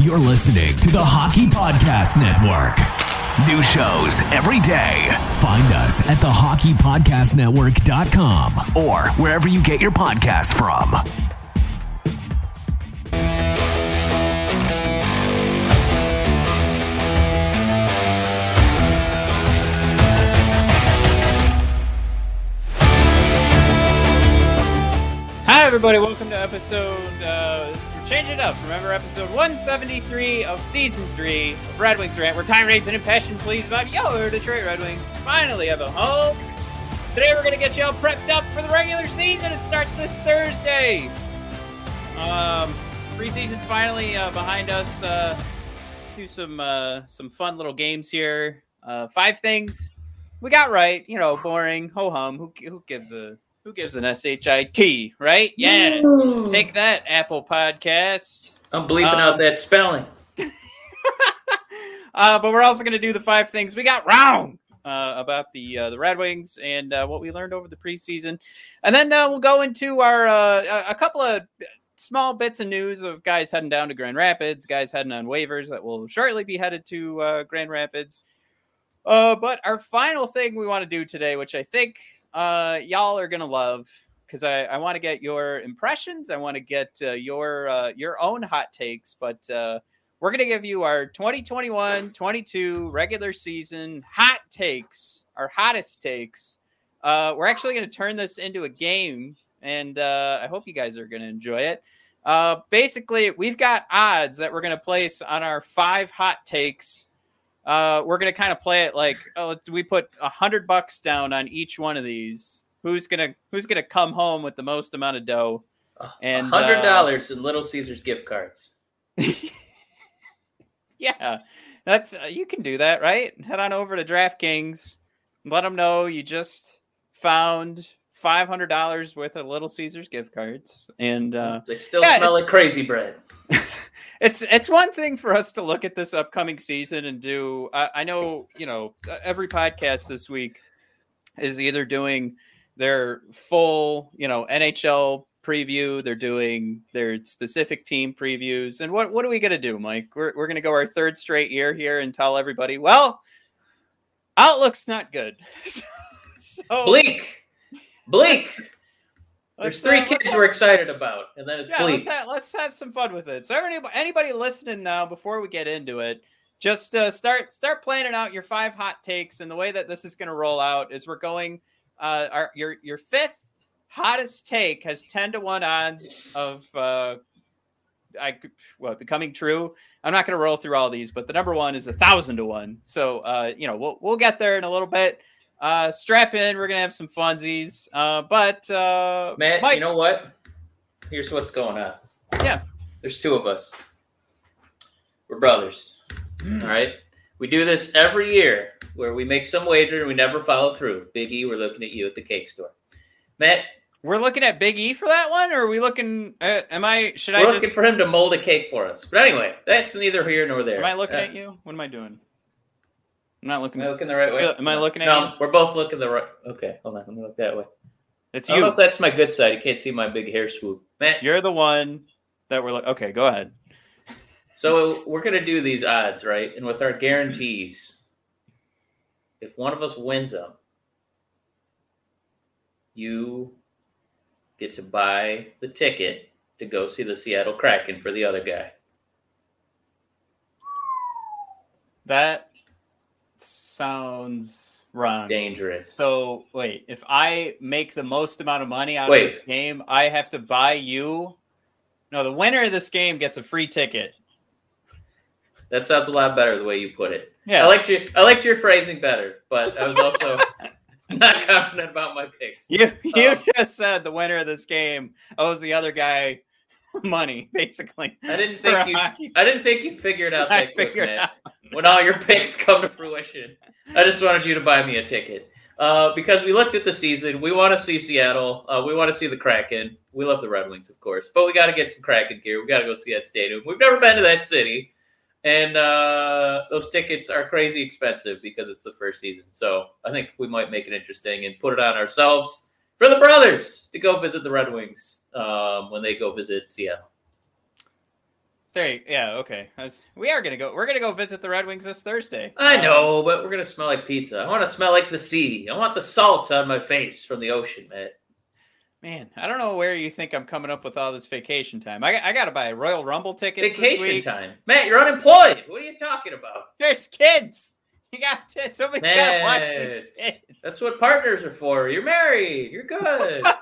You're listening to the Hockey Podcast Network. New shows every day. Find us at thehockeypodcastnetwork.com or wherever you get your podcasts from. Hi, everybody. Welcome to episode. Uh, changing it up. Remember, episode 173 of season three of Red Wings Rant, where time rates and impassioned pleas about your Detroit Red Wings finally have a home. Today, we're going to get you all prepped up for the regular season. It starts this Thursday. Um, preseason finally uh, behind us. Uh, do some uh, some fun little games here. Uh, five things we got right. You know, boring. Ho hum. Who who gives a who gives an shit? Right? Yeah. Take that, Apple Podcast. I'm bleeping Um, out that spelling. Uh, but we're also going to do the five things we got wrong uh, about the uh, the Red Wings and uh, what we learned over the preseason, and then uh, we'll go into our uh, a- a couple of small bits of news of guys heading down to Grand Rapids, guys heading on waivers that will shortly be headed to uh, Grand Rapids. Uh, but our final thing we want to do today, which I think uh, y'all are gonna love, because I, I want to get your impressions. I want to get uh, your uh, your own hot takes, but uh, we're gonna give you our 2021-22 regular season hot takes, our hottest takes. Uh, we're actually gonna turn this into a game, and uh, I hope you guys are gonna enjoy it. Uh, basically, we've got odds that we're gonna place on our five hot takes uh, we're gonna kind of play it like oh, let's, we put a hundred bucks down on each one of these. Who's gonna Who's gonna come home with the most amount of dough? And, hundred uh, dollars in Little Caesars gift cards. Yeah, that's uh, you can do that, right? Head on over to DraftKings, let them know you just found five hundred dollars worth of Little Caesars gift cards, and uh, They still yeah, smell like crazy bread. it's it's one thing for us to look at this upcoming season and do. I, I know you know every podcast this week is either doing their full you know NHL preview, they're doing their specific team previews, and what what are we gonna do, Mike? We're we're gonna go our third straight year here and tell everybody, well, outlook's not good. so Bleak, bleak. Let's, There's three uh, let's kids we're excited about, and then it's yeah, bleak. let's have, let's have some fun with it. So anybody, anybody listening now, before we get into it, just uh, start start planning out your five hot takes. And the way that this is going to roll out is we're going uh, our your your fifth hottest take has ten to one odds of uh, I well becoming true. I'm not going to roll through all these, but the number one is a thousand to one. So uh, you know we'll we'll get there in a little bit. Uh, strap in. We're gonna have some funsies. Uh, but uh, Matt, Mike, you know what? Here's what's going on. Yeah. There's two of us. We're brothers. All right. We do this every year where we make some wager and we never follow through. Big E, we're looking at you at the cake store. Matt, We're looking at Big E for that one, or are we looking? Uh, am I? Should we're I looking just? for him to mold a cake for us. But anyway, that's neither here nor there. Am I looking Uh, at you? What am I doing? I'm not looking. Am I At, looking the right way? Am I looking at no, you? we're both looking the right. Okay, hold on. Let me look that way. it's I don't know you. if that's my good side. You can't see my big hair swoop. Matt, You're the one that we're like. Okay, go ahead. so we're gonna do these odds, right? And with our guarantees, if one of us wins them, you get to buy the ticket to go see the Seattle Kraken for the other guy. That sounds wrong. Dangerous. So wait, if I make the most amount of money out Wait. of this game, I have to buy you. No, the winner of this game gets a free ticket. That sounds a lot better the way you put it. Yeah. I liked your I liked your phrasing better, but I was also not confident about my picks. You you Um, just said the winner of this game owes the other guy money, basically. I didn't think you. hockey. I didn't think you figured out that quick, figured man. When all your picks come to fruition, I just wanted you to buy me a ticket uh, because we looked at the season. We want to see Seattle. Uh, we want to see the Kraken. We love the Red Wings, of course, but we got to get some Kraken gear. We got to go see that stadium. We've never been to that city, and uh, those tickets are crazy expensive because it's the first season. So I think we might make it interesting and put it on ourselves for the brothers to go visit the Red Wings um, when they go visit Seattle. There, you, yeah, okay. We are gonna go. We're gonna go visit the Red Wings this Thursday. I Um, know, but we're gonna smell like pizza. I want to smell like the sea. I want the salt on my face from the ocean, man. man, I don't know where you think I'm coming up with all this vacation time. I, I gotta buy a Royal Rumble tickets. this Vacation time, Matt. You're unemployed. What are you talking about? There's kids. You got to, somebody's gotta watch these kids. That's what partners are for. You're married. You're good.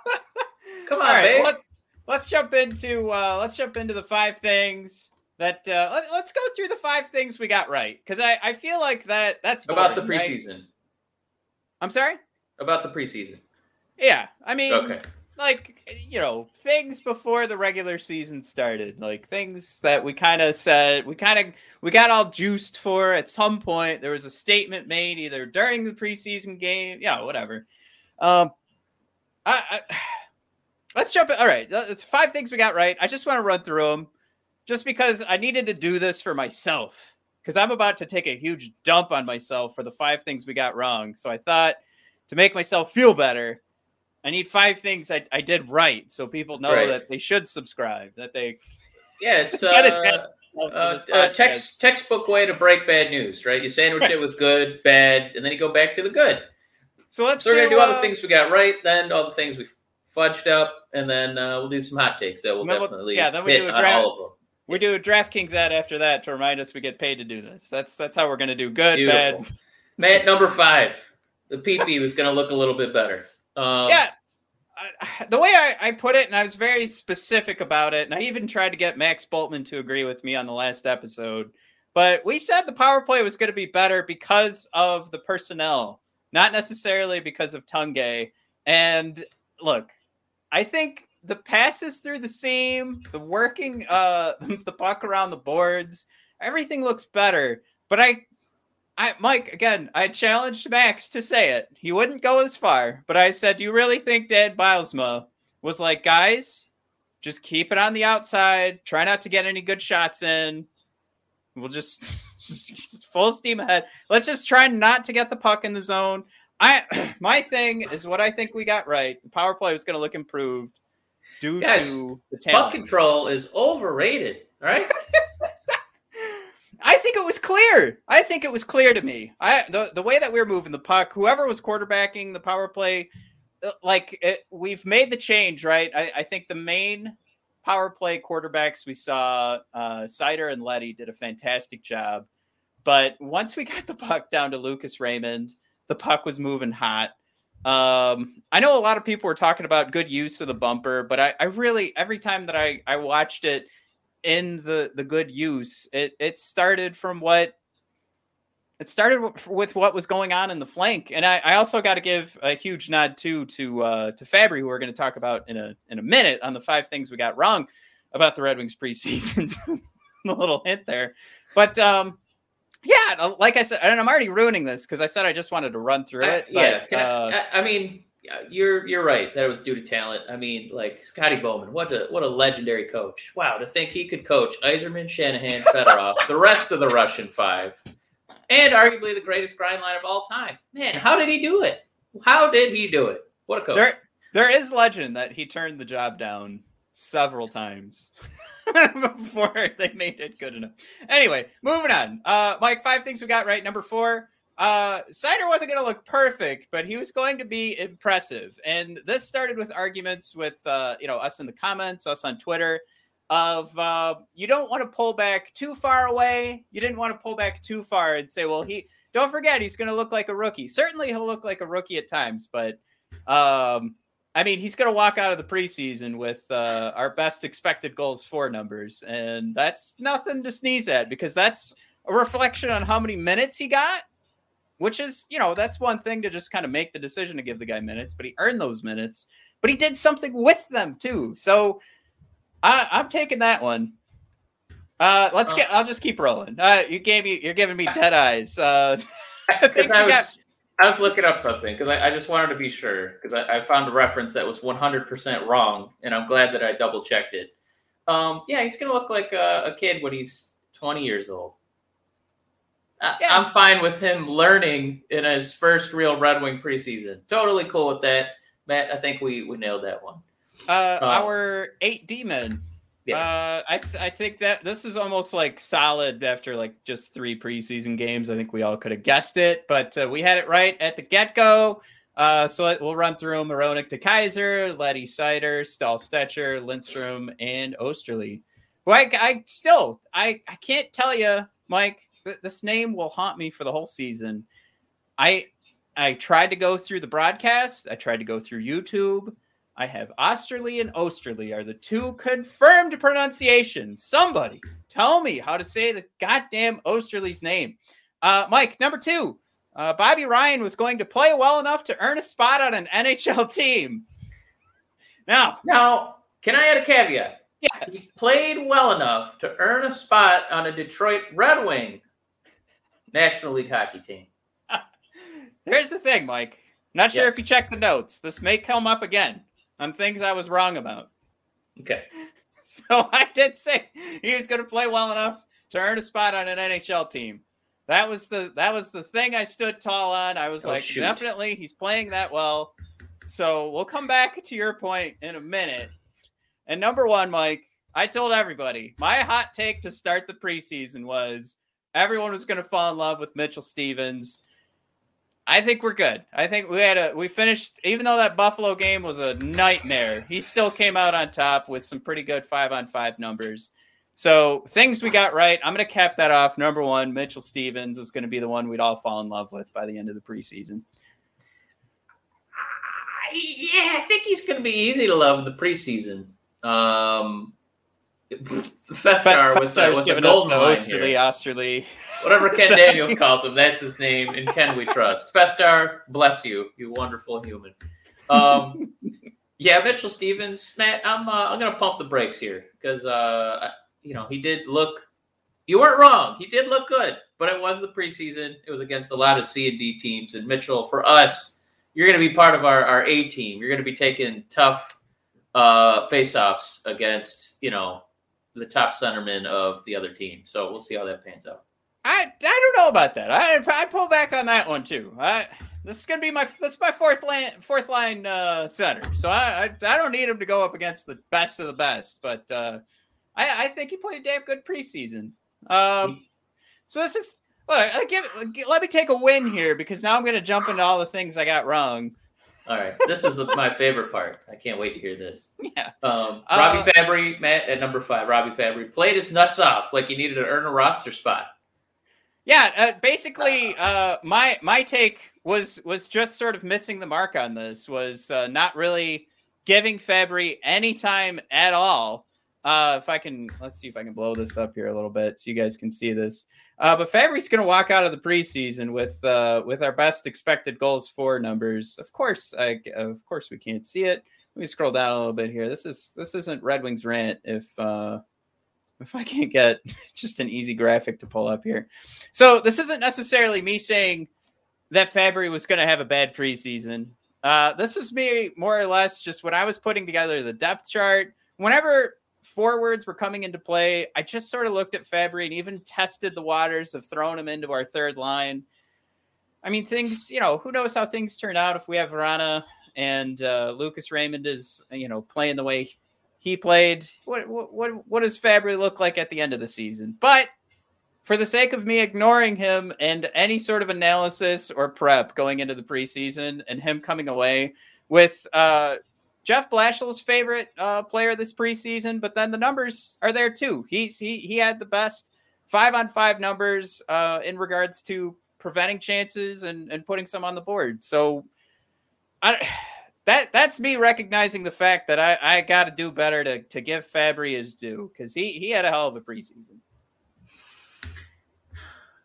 Come on, All right, babe. let's, let's jump into uh, let's jump into the five things that uh, let, let's go through the five things we got right because I, I feel like that that's About the boring, right? preseason. I'm sorry. About the preseason. Yeah, I mean, Okay. like you know things before the regular season started like things that we kind of said we kind of we got all juiced for at some point there was a statement made either during the preseason game yeah whatever um I, I let's jump in all right it's five things we got right i just want to run through them just because i needed to do this for myself because i'm about to take a huge dump on myself for the five things we got wrong so i thought to make myself feel better I need five things I, I did right, so people know Right. that they should subscribe. That they Yeah, it's uh, Ted. uh, uh, text, textbook way to break bad news, right? You sandwich it with good, bad, and then you go back to the good. So let's So we're gonna do all the uh, things we got right, then all the things we fudged up, and then uh, we'll do some hot takes that we'll Then we'll- definitely yeah, then we do a draft. all of them. We do a DraftKings ad after that to remind us we get paid to do this. That's that's how we're gonna do good, Beautiful. bad. Matt, number five, the PP was gonna look a little bit better. Um, Yeah. I, the way I, I put it, and I was very specific about it, and I even tried to get Max Boltman to agree with me on the last episode. But we said the power play was going to be better because of the personnel, not necessarily because of Tanguay. And look, I think the passes through the seam, the working uh the puck around the boards, everything looks better. But I I Mike, again, I challenged Max to say it. He wouldn't go as far, but I said, Do you really think Dan Bylsma was like, guys, just keep it on the outside, try not to get any good shots in. We'll just, just, just full steam ahead. Let's just try not to get the puck in the zone. I my thing is what I think we got right. The power play was going to look improved due Yes, to the Puck control is overrated. All right. I think it was clear. I think it was clear to me. I the the way that we were moving the puck, whoever was quarterbacking the power play, uh, like it, we've made the change, right? I, I think the main power play quarterbacks we saw, uh, Seider and Leddy did a fantastic job. But once we got the puck down to Lucas Raymond, the puck was moving hot. Um, I know a lot of people were talking about good use of the bumper, but I, I really every time that I, I watched it in the the good use, it it started from what it started with what was going on in the flank, and I, I also got to give a huge nod too to uh, to Fabbri, who we're going to talk about in a in a minute on the five things we got wrong about the Red Wings preseason. a little hint there, but um, yeah, uh, like I said, and I'm already ruining this because I said I just wanted to run through it. yeah. but, Can uh, I, I, mean, you're you're right that it was due to talent. I mean, like Scotty Bowman, what a what a legendary coach! Wow, to think he could coach Yzerman, Shanahan, Fedorov, the rest of the Russian five, and arguably the greatest grind line of all time. Man, how did he do it? How did he do it? What a coach! There, there is legend that he turned the job down several times before they made it good enough. Anyway, moving on. Uh, Mike, five things we got right. Number four, uh, Seider wasn't going to look perfect, but he was going to be impressive. And this started with arguments with, uh, you know, us in the comments, us on Twitter, of uh, you don't want to pull back too far away. You didn't want to pull back too far and say, well, he. Don't forget, he's going to look like a rookie. Certainly, he'll look like a rookie at times, but um, I mean, he's going to walk out of the preseason with uh, our best expected goals for numbers, and that's nothing to sneeze at because that's a reflection on how many minutes he got. Which is, you know, that's one thing to just kind of make the decision to give the guy minutes, but he earned those minutes, but he did something with them too. So I, I'm taking that one. Uh, let's get. I'll just keep rolling. Uh, you gave me. You're giving me dead eyes. Uh, I got- was I was looking up something because I, I just wanted to be sure because I, I found a reference that was 100% wrong and I'm glad that I double checked it. Um, yeah, he's gonna look like a, a kid when he's 20 years old. I, Yeah. I'm fine with him learning in his first real Red Wing preseason. Totally cool with that, Matt. I think we we nailed that one. Uh, Uh, our eight D men, Yeah. Uh, I th- I think that this is almost like solid after like just three preseason games. I think we all could have guessed it, but uh, we had it right at the get go. Uh, so we'll run through them: to Kaiser, Leddy Seider, Staal Stecher, Lindstrom, and Oesterle. Who I, I still I I can't tell you, Mike. Th- this name will haunt me for the whole season. I I tried to go through the broadcast. I tried to go through YouTube. I have Oesterle and Oesterle are the two confirmed pronunciations. Somebody tell me how to say the goddamn Oesterle's name. Uh, Mike, number two, uh, Bobby Ryan was going to play well enough to earn a spot on an NHL team. Now, Now, can I add a caveat? He yes, played well enough to earn a spot on a Detroit Red Wing National League hockey team. here's the thing, Mike. Not sure Yes. if you checked the notes. This may come up again on things I was wrong about. Okay. So I did say he was going to play well enough to earn a spot on an NHL team. That was the that was the thing I stood tall on. I was Oh, like, shoot. definitely, he's playing that well. So we'll come back to your point in a minute. And number one, Mike, I told everybody my hot take to start the preseason was everyone was going to fall in love with Mitchell Stephens. I think we're good. I think we had a we finished even though that Buffalo game was a nightmare. He still came out on top with some pretty good 5 on 5 numbers. So, things we got right. I'm going to cap that off. Number 1, Mitchell Stephens is going to be the one we'd all fall in love with by the end of the preseason. Yeah, I think he's going to be easy to love in the preseason. Um, Feftar with the, with the golden the line Oesterle, here. Oesterle. Whatever Ken Daniels calls him, that's his name. And Ken we trust. Feftar, bless you, you wonderful human. Um, yeah, Mitchell Stephens, Matt, I'm uh, I'm gonna pump the brakes here because uh, you know he did look. You weren't wrong. He did look good, but it was the preseason. It was against a lot of C and D teams, and Mitchell for us, you're gonna be part of our our A team. You're gonna be taking tough uh, face-offs against you know the top centerman of the other team. So we'll see how that pans out. I I don't know about that. I I pull back on that one too. I this is gonna be my this is my fourth line fourth line uh, center. So I, I I don't need him to go up against the best of the best, but uh, I I think he played a damn good preseason. Um, so this is look. I give let me take a win here because now I'm gonna jump into all the things I got wrong. All right, this is my favorite part. I can't wait to hear this. Yeah. Um, Uh, Robby Fabbri, Matt at number five. Robby Fabbri played his nuts off like he needed to earn a roster spot. Yeah, uh, basically, uh, my my take was was just sort of missing the mark on this. Was uh, not really giving Fabbri any time at all. Uh, if I can, let's see if I can blow this up here a little bit so you guys can see this. Uh, but Fabbri's going to walk out of the preseason with uh, with our best expected goals for numbers. Of course, I, of course we can't see it. Let me scroll down a little bit here. This is this isn't Red Wings rant. If uh, if I can't get just an easy graphic to pull up here. So this isn't necessarily me saying that Fabbri was going to have a bad preseason. Uh, this was me more or less just when I was putting together the depth chart. Whenever forwards were coming into play, I just sort of looked at Fabbri and even tested the waters of throwing him into our third line. I mean, things, you know, who knows how things turn out if we have Vrana and uh, Lucas Raymond is, you know, playing the way he played. What, what, what, does Fabbri look like at the end of the season? But for the sake of me ignoring him and any sort of analysis or prep going into the preseason and him coming away with uh, Jeff Blashill's favorite uh, player this preseason, but then the numbers are there too. He's he he had the best five on five numbers uh, in regards to preventing chances and, and putting some on the board. So I that that's me recognizing the fact that I, I got to do better to to give Fabbri his due because he he had a hell of a preseason.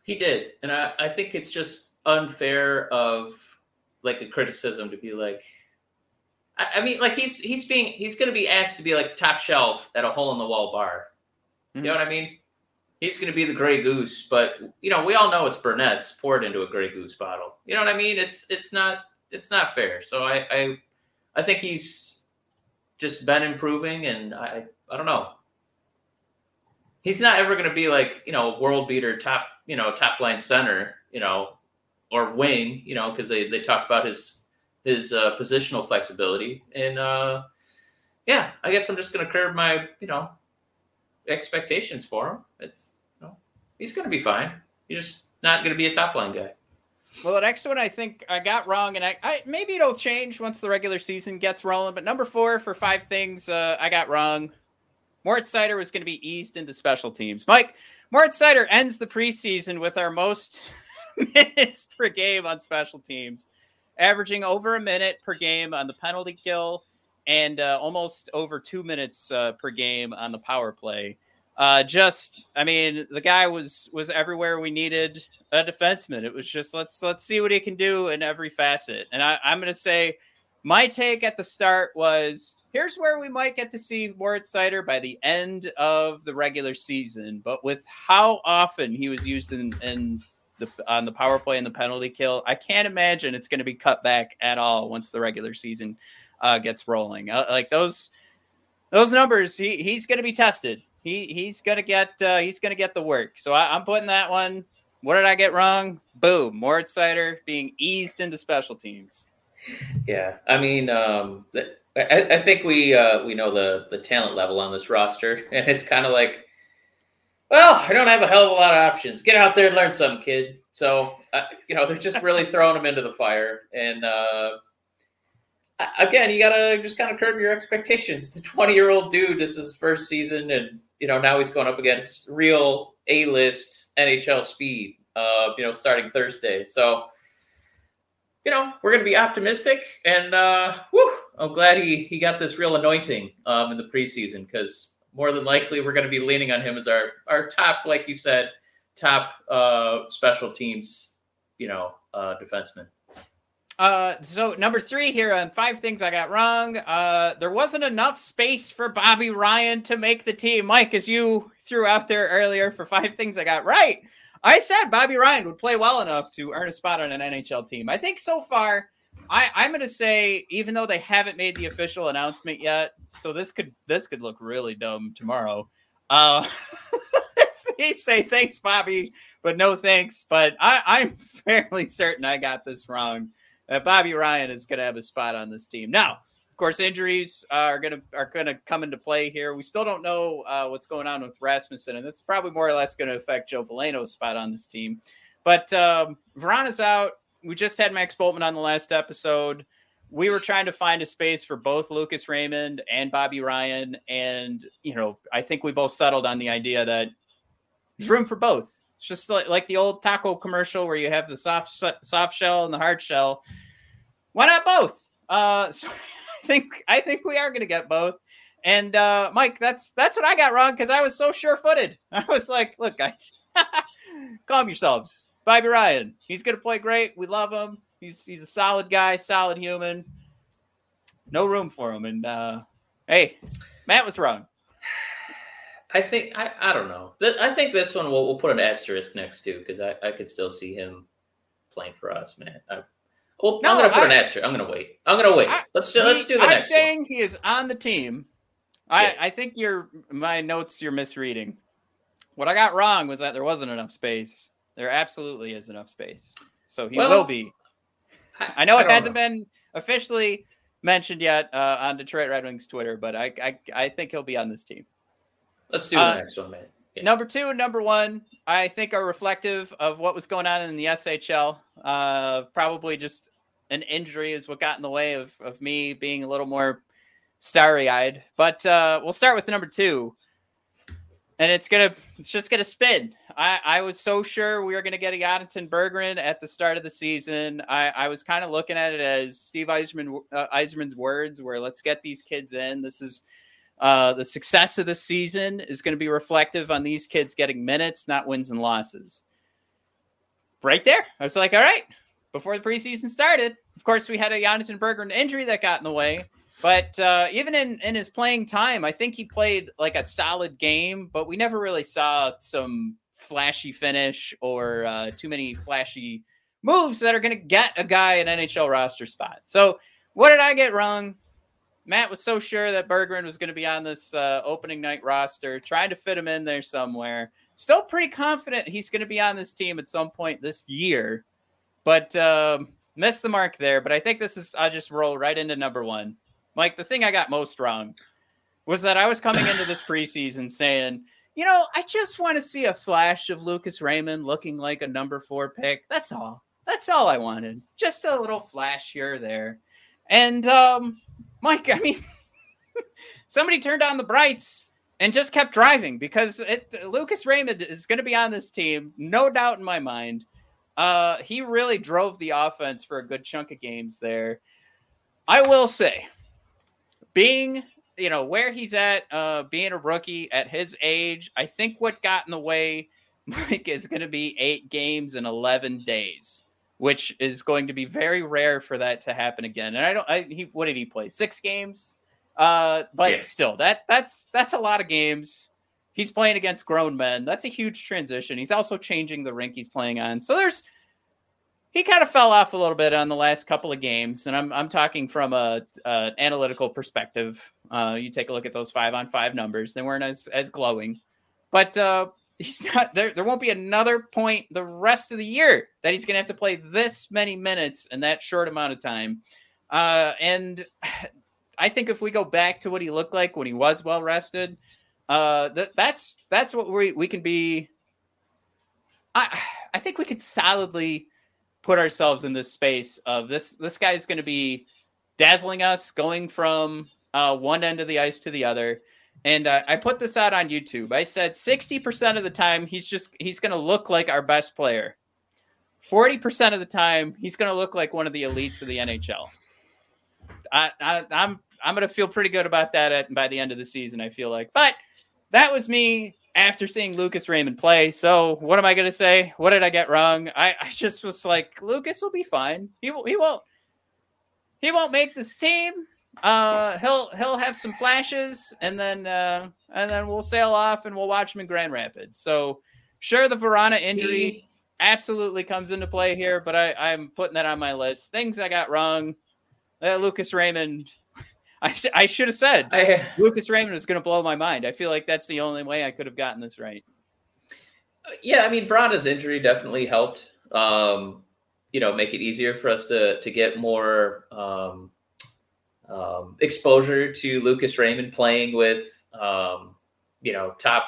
He did, and I, I think it's just unfair of like a criticism to be like. I, I mean, like he's he's being he's going to be asked to be like top shelf at a hole in the wall bar. You hmm. know what I mean? He's going to be the Grey Goose, but you know we all know it's Burnett's poured into a Grey Goose bottle. You know what I mean? It's it's not it's not fair. So I I, I think he's just been improving, and I I don't know. He's not ever going to be like you know world beater top you know top line center you know or wing you know because they they talk about his his uh, positional flexibility and uh, yeah I guess I'm just going to curb my you know expectations for him. It's you know, he's going to be fine. He's just not going to be a top line guy. Well, the next one I think I got wrong, and I, I maybe it'll change once the regular season gets rolling. But number four for five things uh, I got wrong. Moritz Seider was going to be eased into special teams. Mike, Moritz Seider ends the preseason with our most minutes per game on special teams, averaging over a minute per game on the penalty kill and uh, almost over two minutes uh, per game on the power play. Uh, just, I mean, the guy was was everywhere we needed a defenseman. It was just let's let's see what he can do in every facet. And I, I'm going to say, my take at the start was here's where we might get to see Moritz Seider by the end of the regular season. But with how often he was used in, in the on the power play and the penalty kill, I can't imagine it's going to be cut back at all once the regular season uh, gets rolling. Uh, like those those numbers, he, he's going to be tested he he's gonna get uh, he's gonna get the work. So I, am putting that one. What did I get wrong? Boom, Moritz Seider being eased into special teams. Yeah, I mean, um, I, I, think we uh, we know the the talent level on this roster, and it's kind of like, well, I don't have a hell of a lot of options. Get out there and learn something, kid. So uh, you know, they're just really throwing them into the fire, and uh, again, you gotta just kind of curb your expectations. It's a 20 year old dude. This is his first season, and you know now he's going up against real A list NHL speed. Uh, you know, starting Thursday. So, you know, we're gonna be optimistic, and uh, whew, I'm glad he he got this real anointing um, in the preseason because more than likely we're going to be leaning on him as our our top, like you said, top uh, special teams, you know, uh, defenseman. Uh, so number three here on five things I got wrong. Uh, there wasn't enough space for Bobby Ryan to make the team. Mike, as you threw out there earlier for five things I got right, I said Bobby Ryan would play well enough to earn a spot on an NHL team. I think so far, I, I'm going to say, even though they haven't made the official announcement yet, so this could this could look really dumb tomorrow. Uh, they say thanks, Bobby, but no thanks. But I, I'm fairly certain I got this wrong that Bobby Ryan is going to have a spot on this team. Now, of course, injuries are going to are to come into play here. We still don't know uh, what's going on with Rasmussen, and that's probably more or less going to affect Joe Veleno's spot on this team. But um, Vrana's out. We just had Max Boltman on the last episode. We were trying to find a space for both Lucas Raymond and Bobby Ryan, and you know, I think we both settled on the idea that there's room for both. It's just like, like the old taco commercial where you have the soft soft shell and the hard shell. Why not both? Uh, so I think I think we are going to get both. And uh, Mike, that's that's what I got wrong because I was so sure-footed. I was like, "Look, guys, calm yourselves. Bobby Ryan, he's going to play great. We love him. He's he's a solid guy, solid human. No room for him." And uh, hey, Matt was wrong. I think I, I don't know. I think this one we'll, we'll put an asterisk next to because I, I could still see him playing for us, man. I, well, no, I'm gonna put I, an asterisk. I'm gonna wait. I'm gonna wait. I, let's do, he, let's do the I'm next. I'm saying one. he is on the team. I yeah. I think you're my notes. You're misreading. What I got wrong was that there wasn't enough space. There absolutely is enough space, so he well, will be. I, know it hasn't know. been officially mentioned yet uh, on Detroit Red Wings Twitter, but I, I I think he'll be on this team. Let's do the uh, next one, man. Yeah. Number two and number one, I think are reflective of what was going on in the SHL. Uh, probably just an injury is what got in the way of, of me being a little more starry eyed. But uh, we'll start with number two. And it's gonna it's just gonna spin. I, I was so sure we were gonna get a Jonatan Berggren at the start of the season. I, I was kind of looking at it as Steve Yzerman uh, Yzerman's words, where let's get these kids in. This is uh, the success of the season is going to be reflective on these kids getting minutes, not wins and losses. Right there, I was like, all right. Before the preseason started, of course, we had a Jonatan Berggren injury that got in the way. But uh, even in, in his playing time, I think he played like a solid game, but we never really saw some flashy finish or uh, too many flashy moves that are going to get a guy an NHL roster spot. So, what did I get wrong? Matt was so sure that Berggren was going to be on this uh, opening night roster, trying to fit him in there somewhere. Still pretty confident he's going to be on this team at some point this year, but um, missed the mark there. But I think this is, I just roll right into number one. Mike, the thing I got most wrong was that I was coming into this preseason saying you know, I just want to see a flash of Lucas Raymond looking like a number four pick. That's all. That's all I wanted. Just a little flash here or there. And um, Mike, I mean, somebody turned on the brights and just kept driving because it, Lucas Raymond is going to be on this team, no doubt in my mind. Uh, he really drove the offense for a good chunk of games there. I will say, being you know where he's at, uh, being a rookie at his age, I think what got in the way, Mike, is going to be eight games in eleven days, which is going to be very rare for that to happen again. And I don't, I, he what did he play? Six games, uh, but yeah. still, that that's that's a lot of games. He's playing against grown men. That's a huge transition. He's also changing the rink he's playing on. So there's he kind of fell off a little bit on the last couple of games, and I'm I'm talking from a, a analytical perspective. Uh, you take a look at those five on five numbers; they weren't as as glowing, but uh, he's not there. There won't be another point the rest of the year that he's going to have to play this many minutes in that short amount of time. Uh, and I think if we go back to what he looked like when he was well rested, uh, that that's that's what we we can be. I I think we could solidly put ourselves in this space of this this guy's going to be dazzling us, going from uh, one end of the ice to the other. And uh, I put this out on YouTube. I said 60% of the time he's just he's going to look like our best player. 40% of the time he's going to look like one of the elites of the NHL. I, I I'm I'm going to feel pretty good about that at, by the end of the season. I feel like, but that was me after seeing Lucas Raymond play. So what am I going to say? What did I get wrong? I, I just was like, Lucas will be fine. He he won't he won't make this team. Uh, he'll he'll have some flashes, and then uh, and then we'll sail off and we'll watch him in Grand Rapids. So sure, the Vrana injury absolutely comes into play here, but I I'm putting that on my list. Things I got wrong. Uh, Lucas Raymond I, I should have said I, Lucas Raymond is going to blow my mind. I feel like that's the only way I could have gotten this right. Yeah, I mean, Vrana's injury definitely helped. Um, you know, make it easier for us to to get more um, um, exposure to Lucas Raymond playing with um, you know top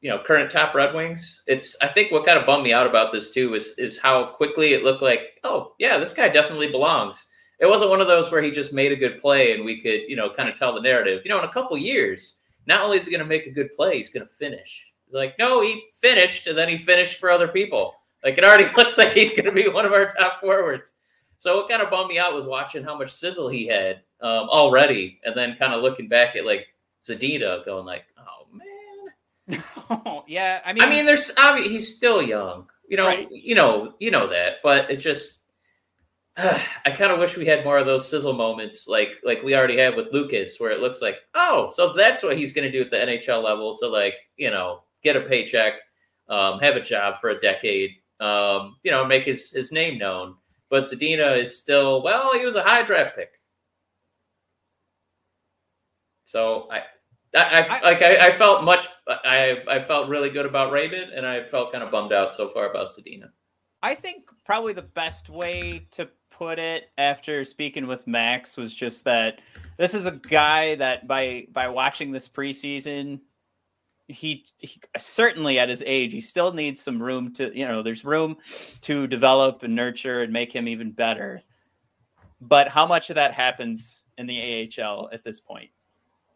you know current top Red Wings. It's I think what kind of bummed me out about this too is is how quickly it looked like oh yeah this guy definitely belongs it wasn't one of those where he just made a good play and we could, you know, kind of tell the narrative. You know, in a couple years, not only is he going to make a good play, he's going to finish. He's like, no, he finished and then he finished for other people. Like it already looks like he's going to be one of our top forwards. So what kind of bummed me out was watching how much sizzle he had um, already, and then kind of looking back at like Zadina, going like, "Oh man." yeah, I mean, I mean, there's obviously he's still young, you know, right. you know, you know that, but it just I kind of wish we had more of those sizzle moments, like like we already have with Lucas, where it looks like, oh, so that's what he's going to do at the NHL level to like you know get a paycheck, um, have a job for a decade, um, you know, make his his name known. But Zadina is still well, he was a high draft pick, so I. I, I like I, I, felt much I I felt really good about Raven, and I felt kind of bummed out so far about Zadina. I think probably the best way to put it after speaking with Max was just that this is a guy that by by watching this preseason he, he, certainly at his age he still needs some room to you know there's room to develop and nurture and make him even better but how much of that happens in the AHL at this point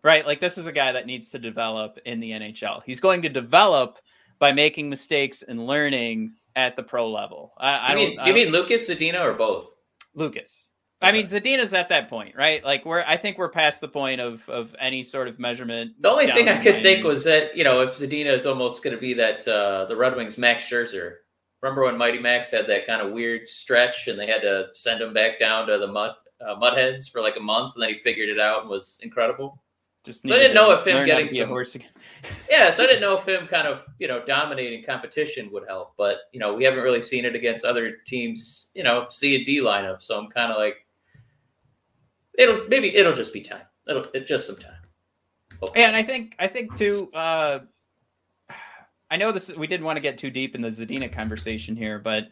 right like this is a guy that needs to develop in the NHL he's going to develop by making mistakes and learning at the pro level I, I mean, do you mean Lucas Zadina or both Lucas. I mean, Zadina's at that point, right? Like we're, I think we're past the point of of any sort of measurement. The only thing I could think was that you know if Zadina is almost going to be that uh, the Red Wings Max Scherzer. Remember when Mighty Max had that kind of weird stretch and they had to send him back down to the mud uh, Mud Hens for like a month, and then he figured it out and was incredible. Just so I didn't know if him getting some horse again. yeah, so I didn't know if him kind of you know dominating competition would help, but you know we haven't really seen it against other teams. You know, C and D lineup, so I'm kind of like, it'll maybe it'll just be time. It'll it just some time. Hopefully. And I think I think too. Uh, I know this. We didn't want to get too deep in the Zadina conversation here, but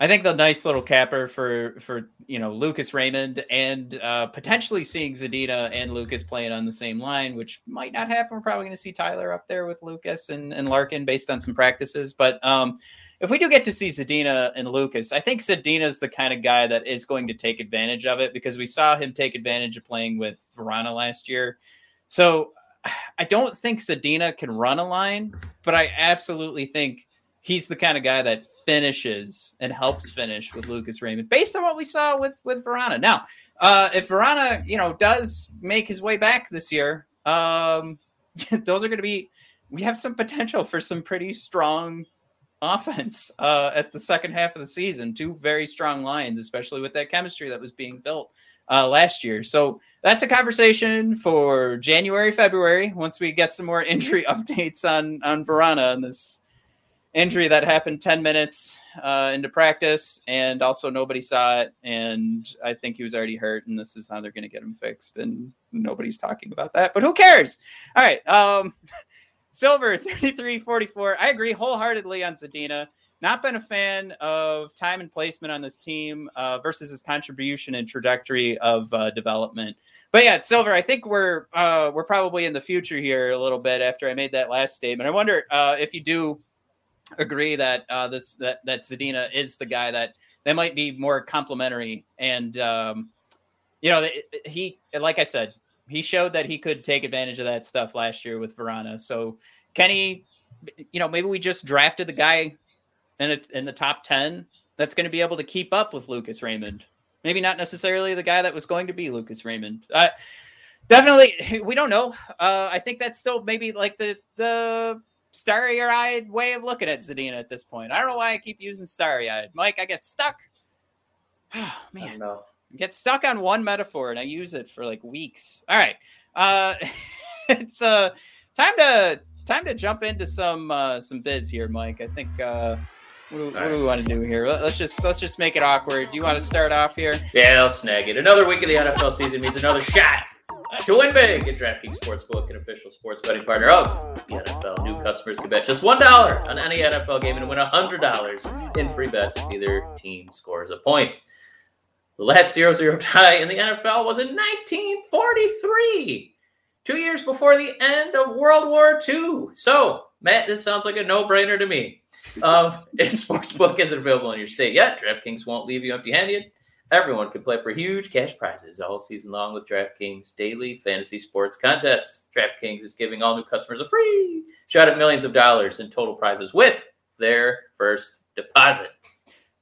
I think the nice little capper for for you know Lucas Raymond and uh, potentially seeing Zadina and Lucas playing on the same line, which might not happen. We're probably going to see Tyler up there with Lucas and, and Larkin based on some practices. But um, if we do get to see Zadina and Lucas, I think Zadina is the kind of guy that is going to take advantage of it because we saw him take advantage of playing with Vrana last year. So I don't think Zadina can run a line, but I absolutely think he's the kind of guy that finishes and helps finish with Lucas Raymond, based on what we saw with with Vrana. Now, uh, if Vrana, you know, does make his way back this year, um, those are going to be. We have some potential for some pretty strong offense uh, at the second half of the season. Two very strong lines, especially with that chemistry that was being built uh, last year. So that's a conversation for January, February. Once we get some more injury updates on on Vrana and this injury that happened 10 minutes uh, into practice and also nobody saw it and i think he was already hurt and this is how they're going to get him fixed and nobody's talking about that but who cares? All right um silver 3344 i agree wholeheartedly on zadina. Not been a fan of time and placement on this team uh, versus his contribution and trajectory of uh, development. But yeah, Silver, I think we're uh, we're probably in the future here a little bit after I made that last statement. I wonder uh, if you do agree that uh, this that that Zadina is the guy that they might be more complimentary and um, you know he like I said he showed that he could take advantage of that stuff last year with Vrana. So Kenny, you know maybe we just drafted the guy in a, in the top ten that's going to be able to keep up with Lucas Raymond. Maybe not necessarily the guy that was going to be Lucas Raymond. Uh, definitely, we don't know. Uh, I think that's still maybe like the the starry eyed way of looking at Zadina at this point. I don't know why I keep using starry eyed. Mike, I get stuck. Oh, man. I get stuck on one metaphor and I use it for like weeks. All right. Uh, it's uh, time to time to jump into some uh, some biz here, Mike. I think uh, what, do, what right. do we want to do here? Let's just let's just make it awkward. Do you want to start off here? Yeah, I'll snag it. Another week of the NFL season means another shot to win big at DraftKings Sportsbook, an official sports betting partner of the NFL. New customers can bet just $1 on any NFL game and win $100 in free bets if either team scores a point. The last 0 0 tie in the NFL was in 1943, two years before the end of World War II. So, Matt, this sounds like a no brainer to me. Um, if Sportsbook isn't available in your state yet, DraftKings won't leave you empty handed. Everyone can play for huge cash prizes all season long with DraftKings daily fantasy sports contests. DraftKings is giving all new customers a free shot at millions of dollars in total prizes with their first deposit.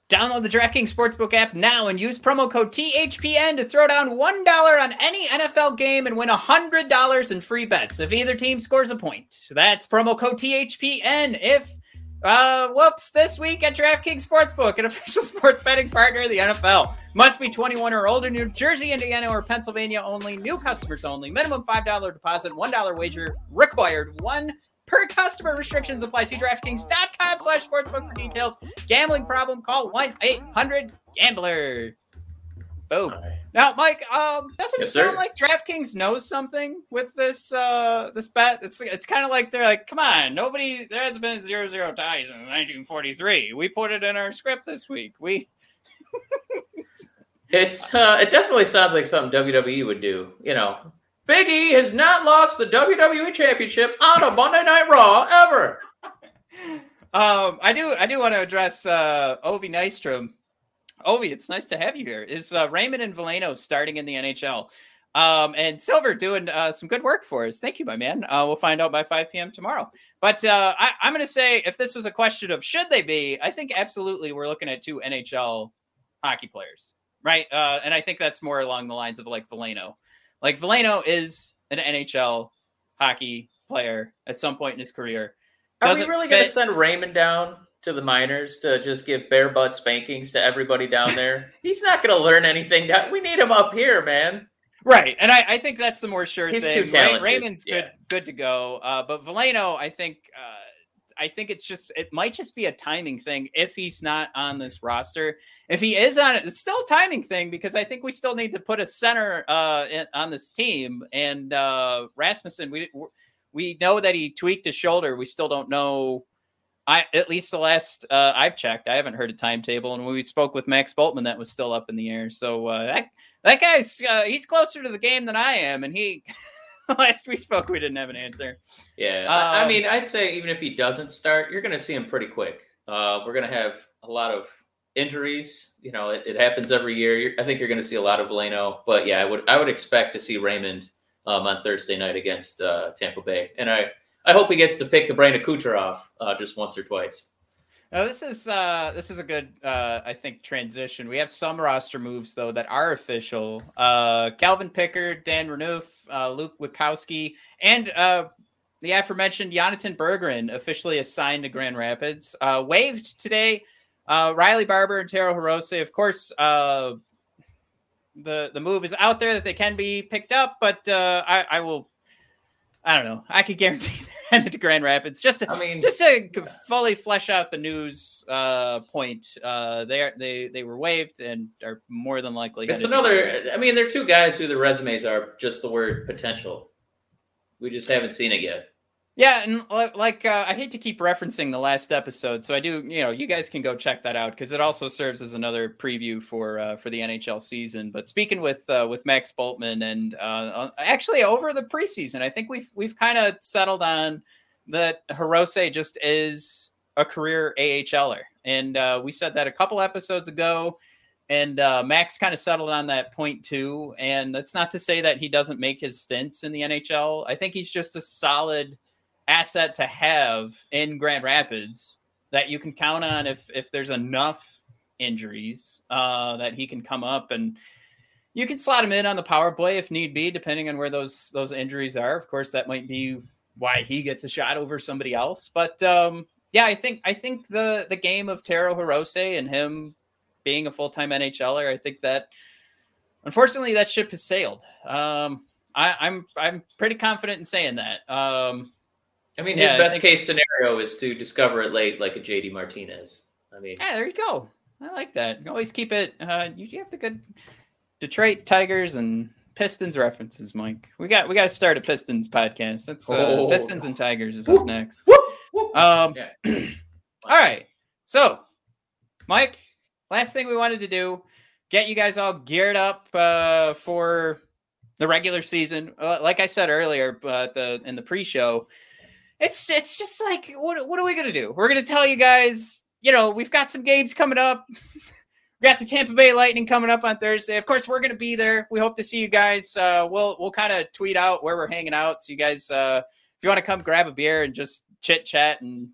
Download the DraftKings Sportsbook app now and use promo code THPN to throw down $1 on any NFL game and win $100 in free bets if either team scores a point. That's promo code THPN if uh, whoops, this week at DraftKings Sportsbook, an official sports betting partner of the NFL. Must be 21 or older, New Jersey, Indiana, or Pennsylvania only. New customers only. Minimum $5 deposit, $1 wager required. One per customer restrictions apply. See DraftKings.com slash sportsbook for details. Gambling problem, call 1-800-GAMBLER. Boom. Now, Mike, um, doesn't yes, it sound sir. like DraftKings knows something with this uh this bet? It's it's kind of like they're like, come on, nobody there hasn't been zero zero ties in 1943. We put it in our script this week. We It's uh it definitely sounds like something WWE would do, you know. Biggie has not lost the WWE championship on a Monday Night Raw ever. um, I do I do want to address uh Ovi Nystrom Ovi, it's nice to have you here. Is uh, Raymond and Veleno starting in the NHL? Um, and Silver doing uh, some good work for us. Thank you, my man. Uh, we'll find out by 5 p.m. tomorrow. But uh, I, am going to say if this was a question of should they be, I think absolutely we're looking at two NHL hockey players, right? Uh, and I think that's more along the lines of like Veleno. Like Veleno is an NHL hockey player at some point in his career. Are we really going to send Raymond down? To the minors to just give bare butt spankings to everybody down there. He's not going to learn anything. We need him up here, man. Right, and I, I think that's the more sure He's thing. Too talented. Raymond's yeah. good, good to go. Uh, but Veleno, I think, uh, I think it's just it might just be a timing thing if he's not on this roster. If he is on it, it's still a timing thing because I think we still need to put a center uh, in, on this team. And uh, Rasmussen, we we know that he tweaked his shoulder. We still don't know I at least the last uh, I've checked, I haven't heard a timetable. And when we spoke with Max Boltman, that was still up in the air. So uh, that that guy's uh, he's closer to the game than I am, and he. last we spoke, we didn't have an answer. Yeah, I, I mean, I'd say even if he doesn't start, you're going to see him pretty quick. Uh, we're going to have a lot of injuries. You know, it, it happens every year. You're, I think you're going to see a lot of Veleno, but yeah, I would I would expect to see Raymond um, on Thursday night against uh, Tampa Bay, and I I hope he gets to pick the brain of Kucherov uh, just once or twice. Now this is uh, this is a good uh, I think transition. We have some roster moves though that are official. Uh, Calvin Pickard, Dan Renouf, uh, Luke Witkowski, and uh, the aforementioned Jonatan Berggren officially assigned to Grand Rapids. Uh, waived today. Riley Barber and Taro Hirose. Of course, the the move is out there that they can be picked up, but I, I will. I don't know. I could guarantee headed to Grand Rapids just to, I mean, just to fully flesh out the news uh, point. Uh, they are, they they were waived and are more than likely. It's headed to Grand another. I mean, they're two guys who the resumes are just the word potential. We just haven't seen it yet. Yeah, and like uh, I hate to keep referencing the last episode, so I do. You know, you guys can go check that out because it also serves as another preview for uh, for the NHL season. But speaking with uh, with Max Bultman and uh, uh, actually over the preseason, I think we've we've kind of settled on that Hirose just is a career AHLer, and uh, we said that a couple episodes ago. And Max kind of settled on that point too. And that's not to say that he doesn't make his stints in the NHL. I think he's just a solid asset to have in Grand Rapids that you can count on if if there's enough injuries uh, that he can come up and you can slot him in on the power play if need be, depending on where those those injuries are. Of course, that might be why he gets a shot over somebody else. But um, yeah, I think I think the the game of Taro Hirose and him being a full time NHLer, I think that unfortunately that ship has sailed. Um, I, I'm I'm pretty confident in saying that. Um, I mean, Yeah, his best case scenario is to discover it late, like a JD Martinez. I mean, Yeah, there you go. I like that. You always keep it. Uh, you you have the good Detroit Tigers and Pistons references, Mike. We got we got to start a Pistons podcast. That's uh, Oh. Pistons and Tigers is up next. whoop, whoop. Um, Yeah. all right. So, Mike, last thing we wanted to do, get you guys all geared up uh, for the regular season. Uh, like I said earlier, but the in the pre-show, it's it's just like what what are we gonna do? We're gonna tell you guys, you know, we've got some games coming up. We got the Tampa Bay Lightning coming up on Thursday. Of course, we're gonna be there. We hope to see you guys. Uh, we'll we'll kind of tweet out where we're hanging out, so you guys, uh, if you want to come grab a beer and just chit chat and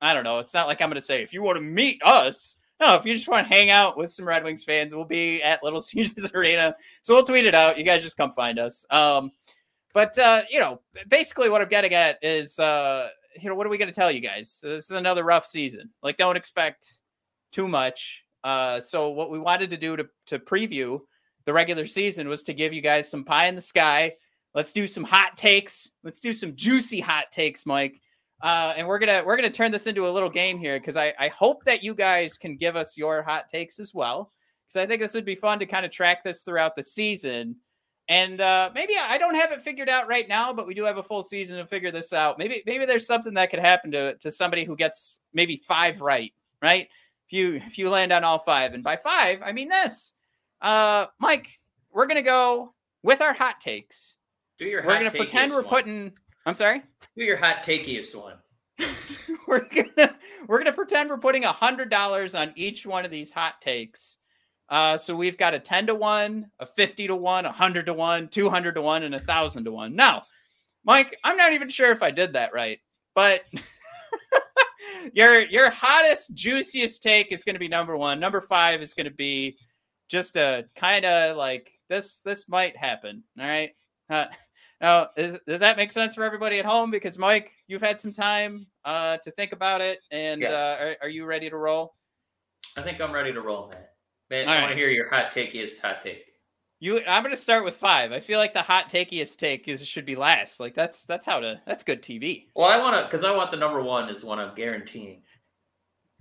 I don't know. It's not like I'm to say if you want to meet us. No, if you just want to hang out with some Red Wings fans, we'll be at Little Caesars Arena. So we'll tweet it out. You guys just come find us. Um, but uh, you know, basically what I'm getting at is, uh, you know, what are we going to tell you guys? This is another rough season. Like, don't expect too much. Uh, so what we wanted to do to to preview the regular season was to give you guys some pie in the sky. Let's do some hot takes. Let's do some juicy hot takes, Mike. Uh, and we're gonna we're gonna turn this into a little game here because I, I hope that you guys can give us your hot takes as well because I think this would be fun to kind of track this throughout the season. And uh, maybe I don't have it figured out right now, but we do have a full season to figure this out. Maybe maybe there's something that could happen to to somebody who gets maybe five right, right? If you if you land on all five, and by five I mean this, uh, Mike, we're gonna go with our hot takes. do your We're hot gonna pretend we're one. putting. I'm sorry. do your hot takiest one. we're gonna we're gonna pretend we're putting a hundred dollars on each one of these hot takes. Uh, so we've got a ten to one, a fifty to one, a hundred to one, two hundred to one, and a thousand to one. Now, Mike, I'm not even sure if I did that right, but your your hottest, juiciest take is going to be number one. Number five is going to be just a kind of like this. This might happen. All right. Uh, now, is, does that make sense for everybody at home? Because Mike, you've had some time uh, to think about it, and Yes. uh, are, are you ready to roll? I think I'm ready to roll, man. Man, All I right. want to hear your hot takiest hot take. You, I'm going to start with five. I feel like the hot takiest take is should be last. Like that's that's how to that's good TV. Well, I want to because I want the number one is one I'm guaranteeing.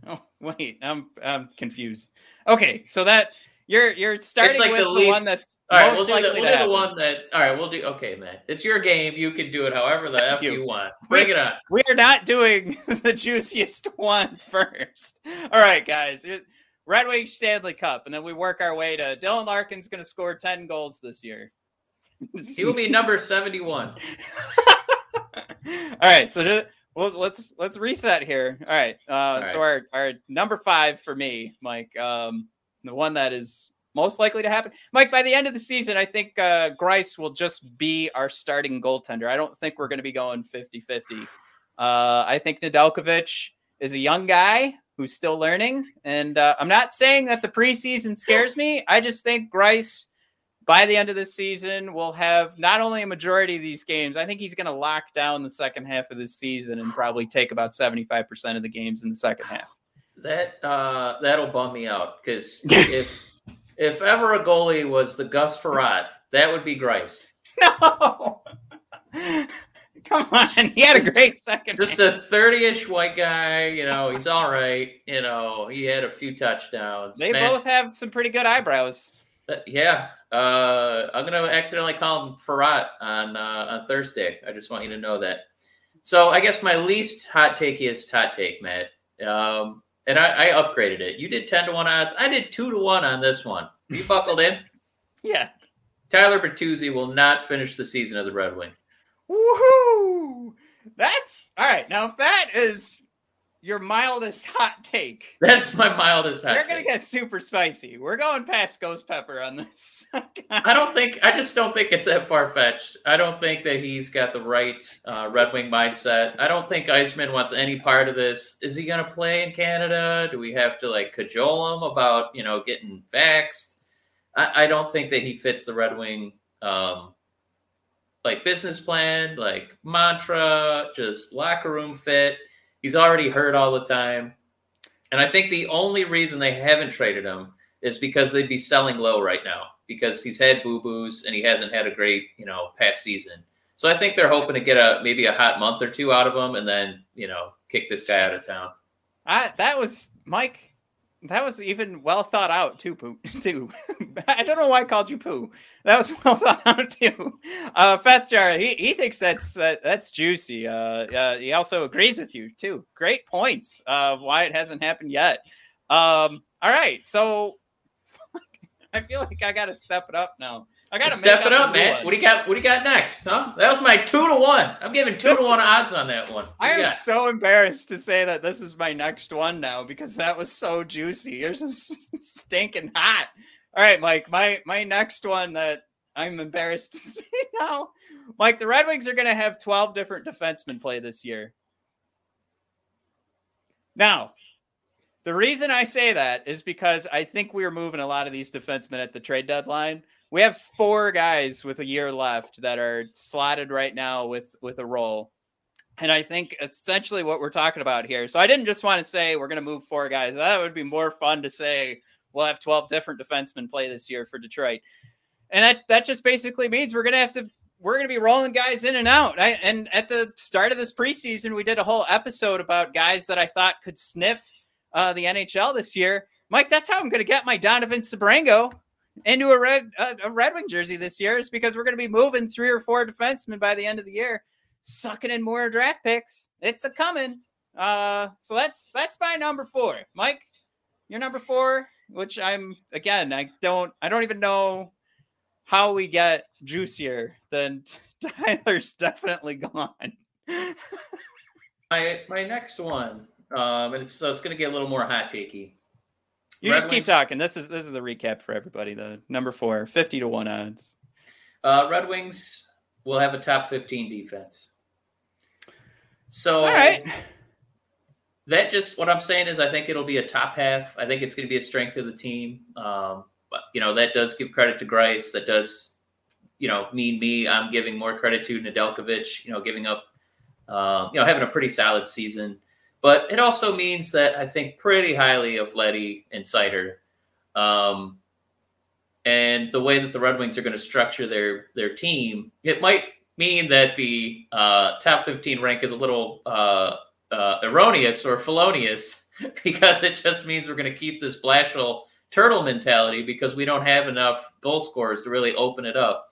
Oh wait, I'm I'm confused. Okay, so that you're you're starting like with the the, least- one that's All right, Most we'll do, the, we'll do the one that. All right, we'll do. Okay, man, it's your game. You can do it however the f you. you want. Bring it on. We are not doing the juiciest one first. All right, guys. It- Red Wings Stanley Cup, and then we work our way to Dylan Larkin's going to score 10 goals this year. He will be number seventy-one. All right, so ju- well, let's let's reset here. All right, uh, so our our number five for me, Mike, um, the one that is most likely to happen, Mike. By the end of the season, I think uh, Greiss will just be our starting goaltender. I don't think we're going to be going 50-50. Uh, I think Nedeljkovic is a young guy who's still learning, and uh, I'm not saying that the preseason scares me. I just think Greiss by the end of this season, we'll have not only a majority of these games, I think he's going to lock down the second half of this season and probably take about 75% of the games in the second half. That uh, that'll bum me out because if if ever a goalie was the Gus Frerotte, that would be Greiss. No. Come on. He had a great second. Just a thirty-ish white guy. You know, he's all right. You know, he had a few touchdowns. they Man, both have some pretty good eyebrows. Uh, yeah, uh, I'm gonna accidentally call him Frerotte on uh, on Thursday. I just want you to know that. So I guess my least hot takiest hot take, Matt, um, and I, I upgraded it. You did ten to one odds. I did two to one on this one. You buckled in. Yeah. Tyler Bertuzzi will not finish the season as a Red Wing. Woohoo! That's all right. Now, if that is your mildest hot take, That's my mildest hot take. you're going to take. get super spicy. We're going past Ghost Pepper on this. I don't think. I just don't think it's that far fetched. I don't think that he's got the right uh, Red Wing mindset. I don't think Iceman wants any part of this. Is he going to play in Canada? Do we have to like cajole him about you know getting vaxxed? I, I don't think that he fits the Red Wing um, like business plan, like mantra, just locker room fit. He's already hurt all the time, and I think the only reason they haven't traded him is because they'd be selling low right now because he's had boo boos and he hasn't had a great you know past season. So I think they're hoping to get a maybe a hot month or two out of him and then you know kick this guy out of town. I, that was Mike. That was even well thought out too. Poo too. I don't know why I called you poo. That was well thought out too. Uh, Jar, he, he thinks that's uh, that's juicy. Uh, uh, he also agrees with you too. Great points of why it hasn't happened yet. Um, all right, so I feel like I got to step it up now. I got to Step it up, a man. one. What do you got? What do you got next? Huh? That was my two to one. I'm giving two This to one is- odds on that one. What I am got? so embarrassed to say that this is my next one now because that was so juicy. You're so stinking hot. All right, Mike. My my next one that I'm embarrassed to say now, Mike. The Red Wings are going to have 12 different defensemen play this year. Now, the reason I say that is because I think we are moving a lot of these defensemen at the trade deadline. We have four guys with a year left that are slotted right now with with a role. And I think essentially what we're talking about here. So I didn't just want to say we're going to move four guys. That would be more fun to say we'll have 12 different defensemen play this year for Detroit. And that that just basically means we're going to have to we're going to be rolling guys in and out. I, and at the start of this preseason, we did a whole episode about guys that I thought could sniff uh, the NHL this year. Mike, that's how I'm going to get my Donovan Sebrango into a red uh, a Red Wing jersey this year is because we're going to be moving three or four defensemen by the end of the year, sucking in more draft picks. It's a coming. Uh, so that's that's my number four. Mike, your number four, which I'm again, I don't I don't even know how we get juicier than Tyler's definitely gone. My my next one, um, and it's so it's going to get a little more hot takey. You Red just keep talking. This is this is the recap for everybody. The number four, 50 to 1 odds. Uh, Red Wings will have a top 15 defense. So All right. that just what I'm saying is I think it'll be a top half. I think it's going to be a strength of the team. Um, but you know that does give credit to Greiss. That does you know mean me. I'm giving more credit to Nedeljkovic. You know, giving up. Uh, you know, having a pretty solid season. But it also means that I think pretty highly of Leddy and Seider. Um, and the way that the Red Wings are going to structure their their team, it might mean that the uh, top 15 rank is a little uh, uh, erroneous or felonious because it just means we're going to keep this Blashill turtle mentality because we don't have enough goal scorers to really open it up.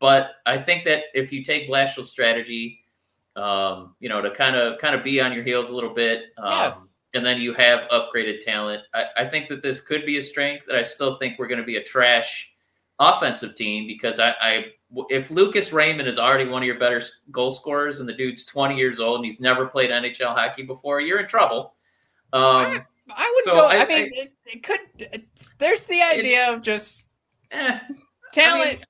But I think that if you take Blashill's strategy, um, you know, to kind of kind of be on your heels a little bit, um, Yeah. and then you have upgraded talent, I, I think that this could be a strength. And I still think we're going to be a trash offensive team because I, I if Lucas Raymond is already one of your better goal scorers and the dude's 20 years old and he's never played NHL hockey before, you're in trouble. Um, I would So go. I- I, mean, it, it could. It, there's the idea of just eh, talent.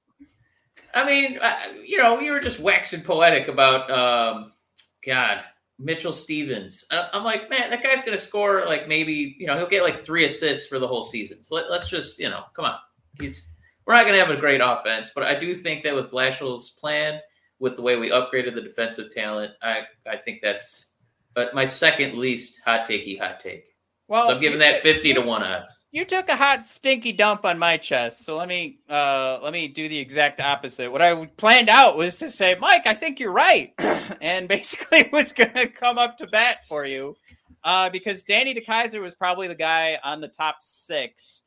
I mean, you know, we were just waxing poetic about, um, God, Mitchell Stephens. I, I'm like, man, that guy's going to score like maybe, you know, he'll get like three assists for the whole season. So let, let's just, you know, come on. He's we're not going to have a great offense, but I do think that with Blashill's plan, with the way we upgraded the defensive talent, I I think that's but my second least hot takey hot take. Well, so I'm giving that took- 50 you, to 1 odds. You took a hot stinky dump on my chest, so let me uh let me do the exact opposite. What I planned out was to say, Mike, I think you're right, and basically was gonna come up to bat for you, uh, because Danny DeKeyser was probably the guy on the top six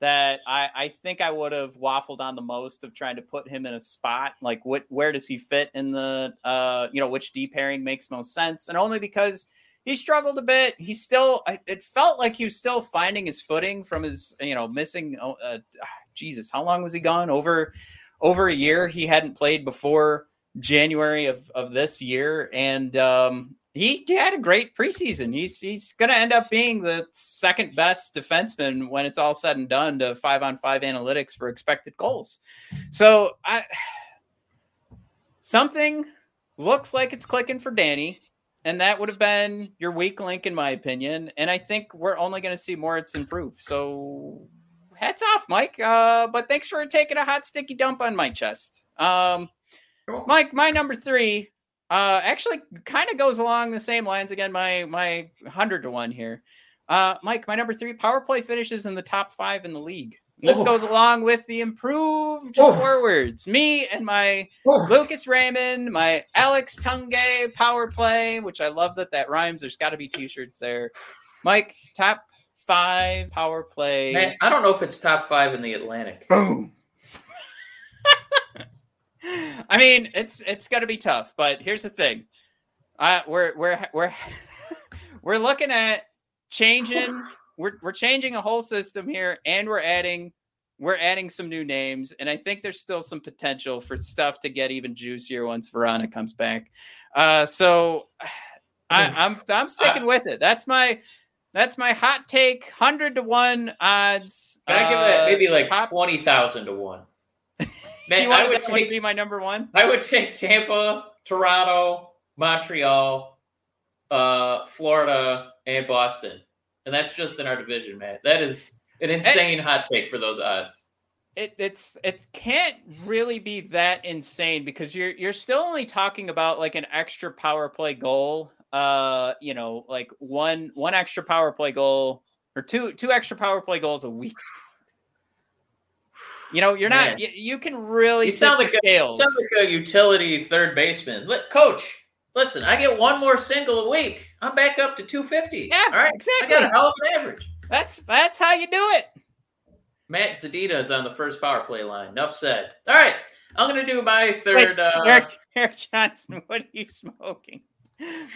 that I I think I would have waffled on the most of trying to put him in a spot like what where does he fit in the uh you know which D pairing makes most sense, and only because he struggled a bit. He still, it felt like he was still finding his footing from his, you know, missing. oh, Uh, Jesus, how long was he gone? Over, over a year. He hadn't played before January of of this year, and um, he, had a great preseason. He's he's going to end up being the second best defenseman when it's all said and done to five on five analytics for expected goals. So I, something looks like it's clicking for Danny and that would have been your weak link in my opinion and i think we're only going to see more it's improve so hats off mike uh, but thanks for taking a hot sticky dump on my chest. Um, mike my number three uh, actually kind of goes along the same lines again my my 100 to 1 here. Uh, mike my number three power play finishes in the top five in the league And this Oh. goes along with the improved Oh. forwards me and my Lucas Raymond, my Alex Tunge power play, which I love that that rhymes. There's got to be t-shirts there. Mike, top five power play. Man, I don't know if it's top five in the Atlantic. Boom. I mean, it's it's gonna be tough, but here's the thing. Uh, we're we're we're we're looking at changing. We're we're changing a whole system here, and we're adding we're adding some new names, and I think there's still some potential for stuff to get even juicier once Vrana comes back. Uh, so I, I'm I'm sticking with it. That's my that's my hot take. Hundred to one odds. Can I give that Uh, maybe like top- twenty thousand to one? Man, you I would that one to take be my number one. I would take Tampa, Toronto, Montreal, uh, Florida, and Boston, and that's just in our division, man. That is an insane hot take for those odds. it it's it can't really be that insane because you're you're still only talking about like an extra power play goal uh you know like one one extra power play goal or two two extra power play goals a week you know you're not you, you can really You sound the like a- Sounds like a utility third baseman. Li- Coach, listen, I get one more single a week. I'm back up to 250. yeah All right. exactly. I got a hell of an average. that's that's how you do it Matt Zadina is on the first power play line. Enough said. All right. I'm going to do my third. Wait, uh, Eric, Eric Johnson what are you smoking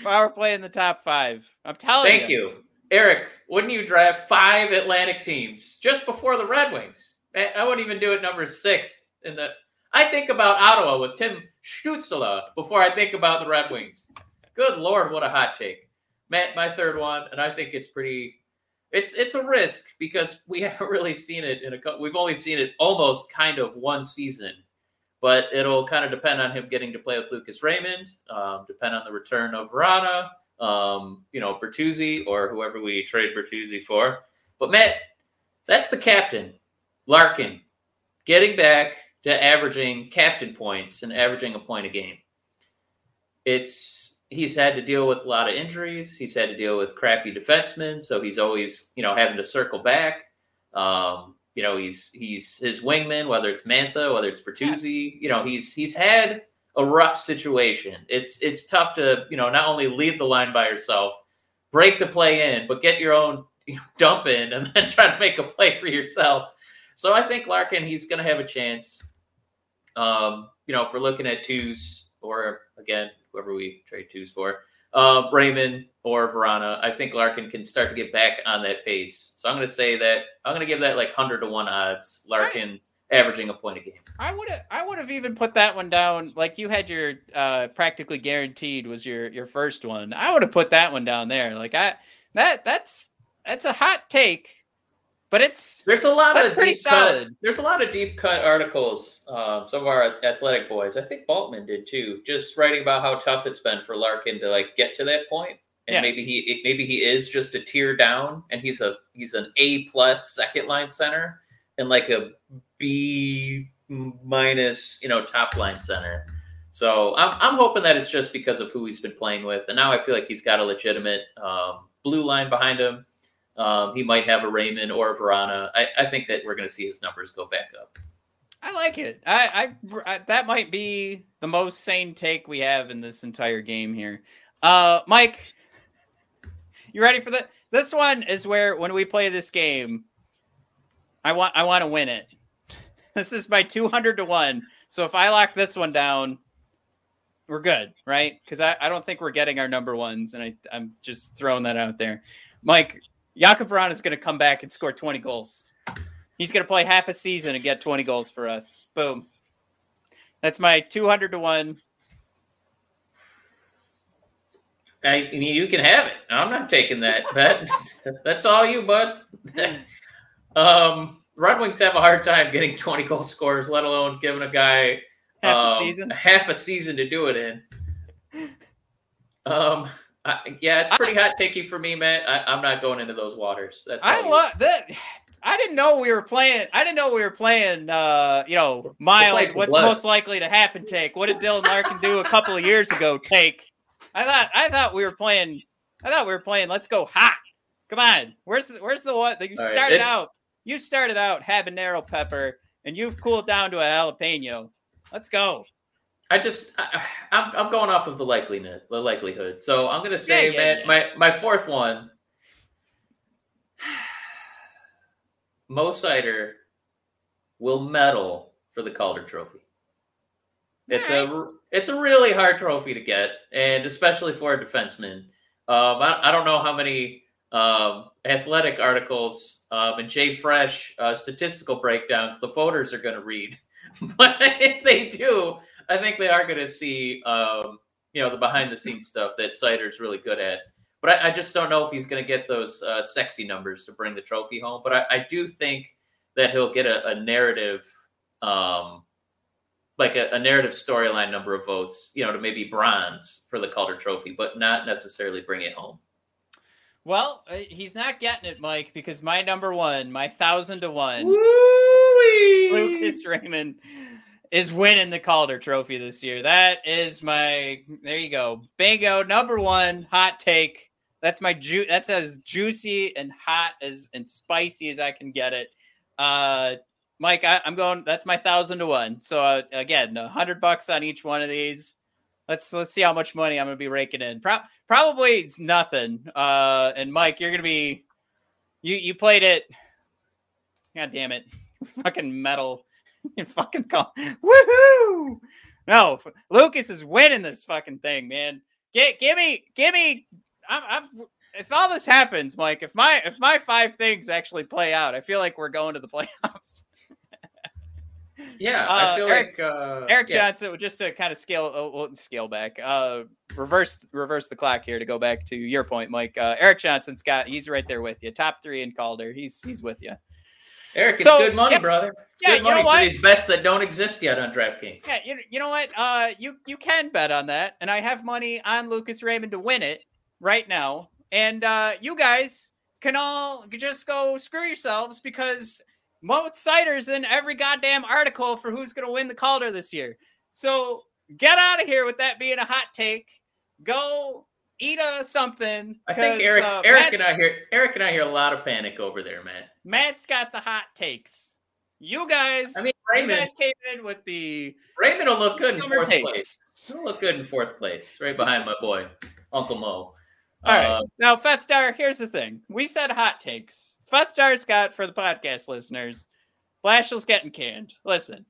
power play in the top five i'm telling you. Thank you. Eric, wouldn't you draft five Atlantic teams just before the Red Wings? I wouldn't even do it number six in the I think about Ottawa with Tim Stützle before I think about the Red Wings. Good lord, what a hot take. Matt, my third one, and I think it's pretty it's it's a risk because we haven't really seen it in a we've only seen it almost kind of one season. But it'll kind of depend on him getting to play with Lucas Raymond, um, depend on the return of Vrana, um, you know, Bertuzzi or whoever we trade Bertuzzi for. But Matt, that's the captain, Larkin, getting back to averaging captain points and averaging a point a game. It's he's had to deal with a lot of injuries. He's had to deal with crappy defensemen, so he's always you know having to circle back. Um, you know, he's he's his wingman, whether it's Mantha, whether it's Bertuzzi. You know, he's he's had a rough situation. It's it's tough to you know not only lead the line by yourself, break the play in, but get your own you know, dump in and then try to make a play for yourself. So I think Larkin, he's going to have a chance. Um, you know, if we're looking at twos or again, whoever we trade twos for, uh, Raymond or Vrana, I think Larkin can start to get back on that pace. So I'm going to say that I'm going to give that like hundred to one odds. Larkin right. averaging a point a game. I would have I would have even put that one down. Like you had your uh, practically guaranteed was your your first one. I would have put that one down there. Like I that that's that's a hot take but it's there's a lot of pretty solid. Cut, there's a lot of deep cut articles. Um, some of our athletic boys, I think Bultman did too, just writing about how tough it's been for Larkin to like get to that point, and yeah. maybe he maybe he is just a tier down, and he's a he's an A plus second line center and like a B minus you know top line center. So I'm I'm hoping that it's just because of who he's been playing with, and now I feel like he's got a legitimate um, blue line behind him um, he might have a Raymond or a Vrana. I, I think that we're going to see his numbers go back up. I like it. I, I, I, that might be the most sane take we have in this entire game here. Uh, Mike, you ready for that? This one is where when we play this game, I want I want to win it. This is my two hundred to one. So if I lock this one down, we're good, right? Because I, I don't think we're getting our number ones, and I I'm just throwing that out there. Mike, Jakub Vrana is going to come back and score 20 goals. He's going to play half a season and get 20 goals for us. Boom. That's my 200 to 1. I mean, you can have it. I'm not taking that bet. That's all you, bud. um, Red Wings have a hard time getting 20 goal scores, let alone giving a guy half um, a season, half a season to do it in. Um, uh, yeah, it's pretty I, hot takey for me, man. I, am not going into those waters. That's I love that. I didn't know we were playing. I didn't know we were playing. Uh, you know, mild. What's blood. most likely to happen? Take. What did Dylan Larkin do a couple of years ago? Take. I thought. I thought we were playing. I thought we were playing. Let's go hot. Come on. Where's Where's the what? You All started right, out. You started out habanero pepper, and you've cooled down to a jalapeno. Let's go. I just I, am I'm, I'm going off of the likeliness, the likelihood. So I'm gonna say, yeah, yeah, man, yeah. my my fourth one, Mo Seider will medal for the Calder Trophy. It's right. a it's a really hard trophy to get, and especially for a defenseman. Um, I, I don't know how many um, athletic articles um, and JFresh uh, statistical breakdowns the voters are going to read, but if they do, I think they are going to see, um, you know, the behind the scenes stuff that Seider's really good at. But I, I just don't know if he's going to get those uh, sexy numbers to bring the trophy home. But I, I do think that he'll get a, a narrative, um, like a, a narrative storyline number of votes, you know, to maybe bronze for the Calder Trophy, but not necessarily bring it home. Well, uh, he's not getting it, Mike, because my number one, my thousand to one, Woo-wee! Lucas Raymond is winning the Calder Trophy this year. That is my there you go. Bingo number one hot take. That's my ju that's as juicy and hot as and spicy as I can get it. Uh Mike, I, am going that's my thousand to one. So uh, again, a hundred bucks on each one of these. Let's let's see how much money I'm gonna be raking in. Pro- probably it's nothing. Uh and Mike, you're gonna be you you played it. God damn it. Fucking metal you fucking call woohoo! No, Lucas is winning this fucking thing, man. Get give me give me I'm, I'm if all this happens, Mike, if my if my five things actually play out, I feel like we're going to the playoffs. yeah, uh, I feel Eric, like uh, Erik yeah. Johnson, just to kind of scale uh, scale back, uh, reverse reverse the clock here to go back to your point, Mike. Uh, Erik Johnson's got he's right there with you, top three in Calder. He's he's with you. Eric, it's so, good money, yeah, brother. It's yeah, good money for these bets that don't exist yet on DraftKings. Yeah, you, you know what? Uh, you you can bet on that, and I have money on Lucas Raymond to win it right now. And uh, you guys can all just go screw yourselves because Mo Seider's in every goddamn article for who's going to win the Calder this year. So get out of here with that being a hot take. Go eat a something. I think Eric, uh, Eric Matt's, and I hear Eric and I hear a lot of panic over there, man. Matt's got the hot takes. You guys, I mean, Raymond, you guys came in with the Raymond will look good in fourth takes. place. He'll look good in fourth place, right behind my boy Uncle Mo. All right. Uh, now, Fethdar, here's the thing. We said hot takes. Fethdar's got, for the podcast listeners, Blashill's getting canned. Listen.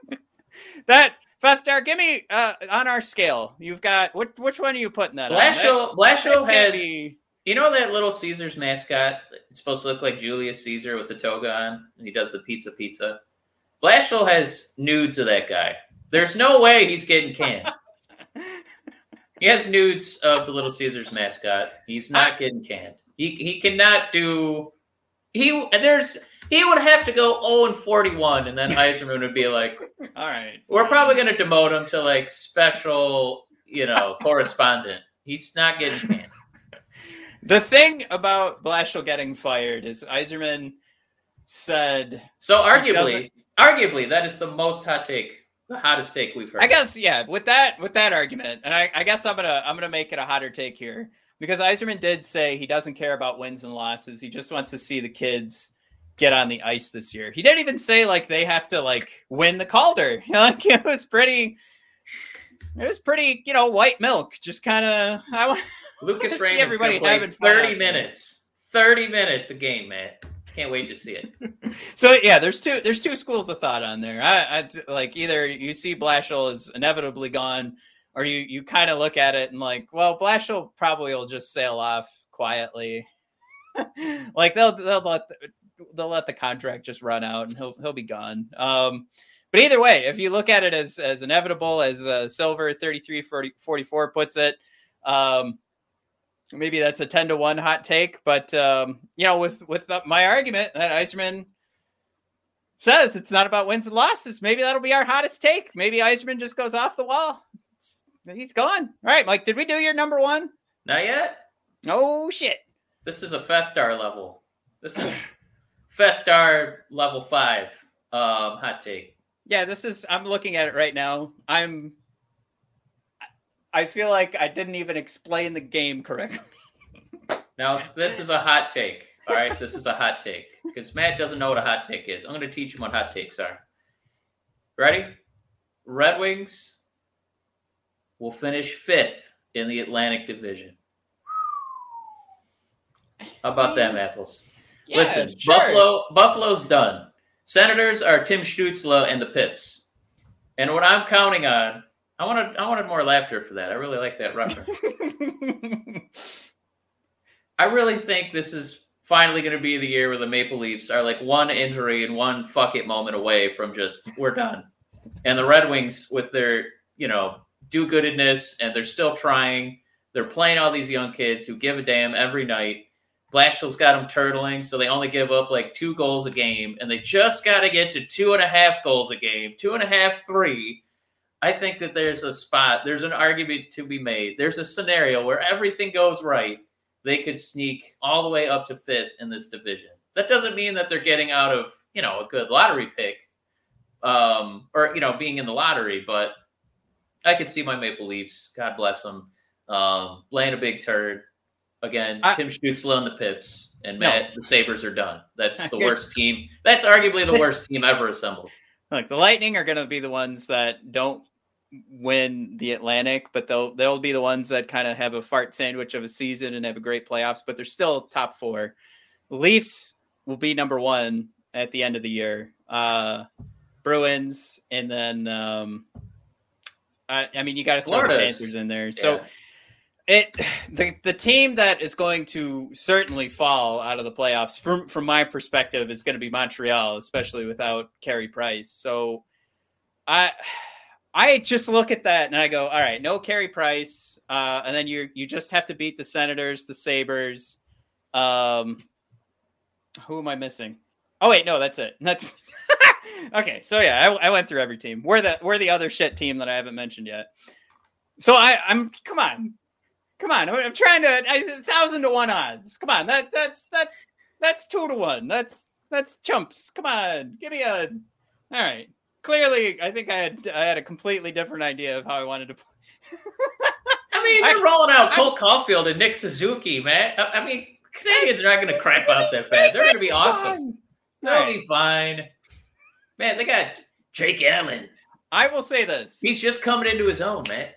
that, Fethstar, give me, uh, on our scale, you've got, which, which one are you putting that on? That- Blashill, Blashill that can't has. be- You know that little Caesar's mascot? It's supposed to look like Julius Caesar with the toga on, and he does the pizza pizza. Blashill has nudes of that guy. There's no way he's getting canned. he has nudes of the little Caesar's mascot. He's not getting canned. He he cannot do. He there's he would have to go 0 and 41, and then Yzerman would be like, All right. "We're probably going to demote him to like special, you know, correspondent." He's not getting canned. The thing about Blashill getting fired is Yzerman said, So arguably, arguably, that is the most hot take, the hottest take we've heard. I guess, yeah, with that with that argument, and I, I guess I'm gonna I'm gonna make it a hotter take here because Yzerman did say he doesn't care about wins and losses. He just wants to see the kids get on the ice this year. He didn't even say like they have to like win the Calder. Like it was pretty. It was pretty, you know, white milk. Just kind of, I want. Lucas see Raymond's everybody going to play having 30 minutes. 30 minutes a game, man. Can't wait to see it. So yeah, there's two there's two schools of thought on there. I, I like either you see Blashill is inevitably gone, or you you kind of look at it and like, well, Blashill probably will just sail off quietly. like they'll they'll let the, they'll let the contract just run out and he'll he'll be gone. Um, but either way, if you look at it as as inevitable as uh, Silver 33 40, 44 puts it, um, maybe that's a 10 to 1 hot take but um you know with with uh, my argument that Yzerman says it's not about wins and losses maybe that'll be our hottest take maybe Yzerman just goes off the wall It's- he's gone all right mike did we do your number one? Not yet. Oh shit This is a Fethstar level. This is Fethstar level five um, hot take. yeah this is i'm looking at it right now i'm i feel like i didn't even explain the game correctly Now, this is a hot take. All right, this is a hot take because Matt doesn't know what a hot take is. I'm going to teach him what hot takes are. Ready? Red Wings will finish fifth in the Atlantic Division. How about them apples? Yeah, Listen, sure. Buffalo, Buffalo's done. Senators are Tim Stützle and the Pips. And what I'm counting on, I wanted, I wanted more laughter for that. I really like that reference. I really think this is finally going to be the year where the Maple Leafs are like one injury and one fuck it moment away from just we're done. And the Red Wings, with their you know do goodness and they're still trying, they're playing all these young kids who give a damn every night. Blashill's got them turtling, so they only give up like two goals a game, and they just got to get to two and a half goals a game, two and a half, three. I think that there's a spot, there's an argument to be made. There's a scenario where everything goes right they could sneak all the way up to fifth in this division. That doesn't mean that they're getting out of, you know, a good lottery pick um, or, you know, being in the lottery, but I could see my Maple Leafs, God bless them, um, laying a big turd. Again, I- Tim Stützle and the Pips, and No. Matt, the Sabres are done. That's the worst team. That's arguably the worst team ever assembled. Look, the Lightning are going to be the ones that don't win the Atlantic, but they'll they'll be the ones that kind of have a fart sandwich of a season and have a great playoffs, but they're still top four. Leafs will be number one at the end of the year. Uh, Bruins, and then um, I, I mean you got to throw the Panthers in there. So Yeah. It the the team that is going to certainly fall out of the playoffs from from my perspective is going to be Montreal, especially without Carey Price. So I I just look at that and I go, all right, no Carey Price, uh, and then you you just have to beat the Senators, the Sabres. Um, who am I missing? Oh wait, no, that's it. That's okay. So yeah, I, I went through every team. We're the we're the other shit team that I haven't mentioned yet. So I I'm come on, come on. I'm, trying to I, thousand to one odds. Come on, that that's that's that's two to one. That's that's chumps. Come on, give me a. All right. Clearly, I think I had I had a completely different idea of how I wanted to. play. I mean, I- they're rolling out I- Cole Caufield and Nick Suzuki, man. I, I mean, Canadiens are not going to crap out that bad. They're going to be awesome. They'll right. be fine. Man, they got Jake Allen. I will say this: He's just coming into his own, man.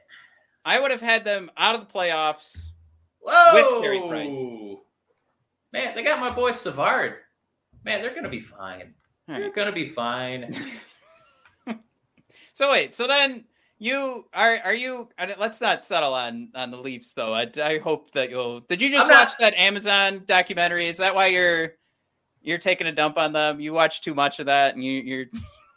I would have had them out of the playoffs Whoa! With Carey Price. Man, they got my boy Savard. Man, they're gonna be fine. All They're right. gonna be fine. So wait, so then you are are you? Let's not settle on on the Leafs though. I, I hope that you'll. Did you just I'm not- watch that Amazon documentary? Is that why you're you're taking a dump on them? You watch too much of that, and you you're.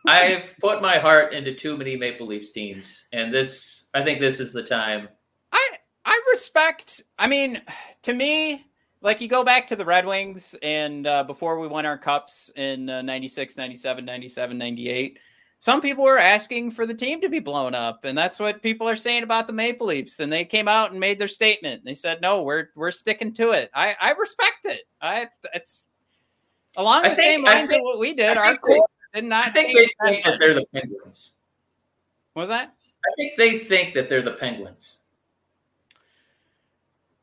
I've put my heart into too many Maple Leafs teams, and this I think this is the time. I I respect. I mean, to me, like you go back to the Red Wings and uh, before we won our cups in uh, 96, 97, 97, 98, some people were asking for the team to be blown up, and that's what people are saying about the Maple Leafs. And they came out and made their statement. They said, "No, we're we're sticking to it." I I respect it. I it's along I the think- same lines think- of what we did. I Our core did not. I think they think that they're the Penguins. What was that? I think they think that they're the Penguins.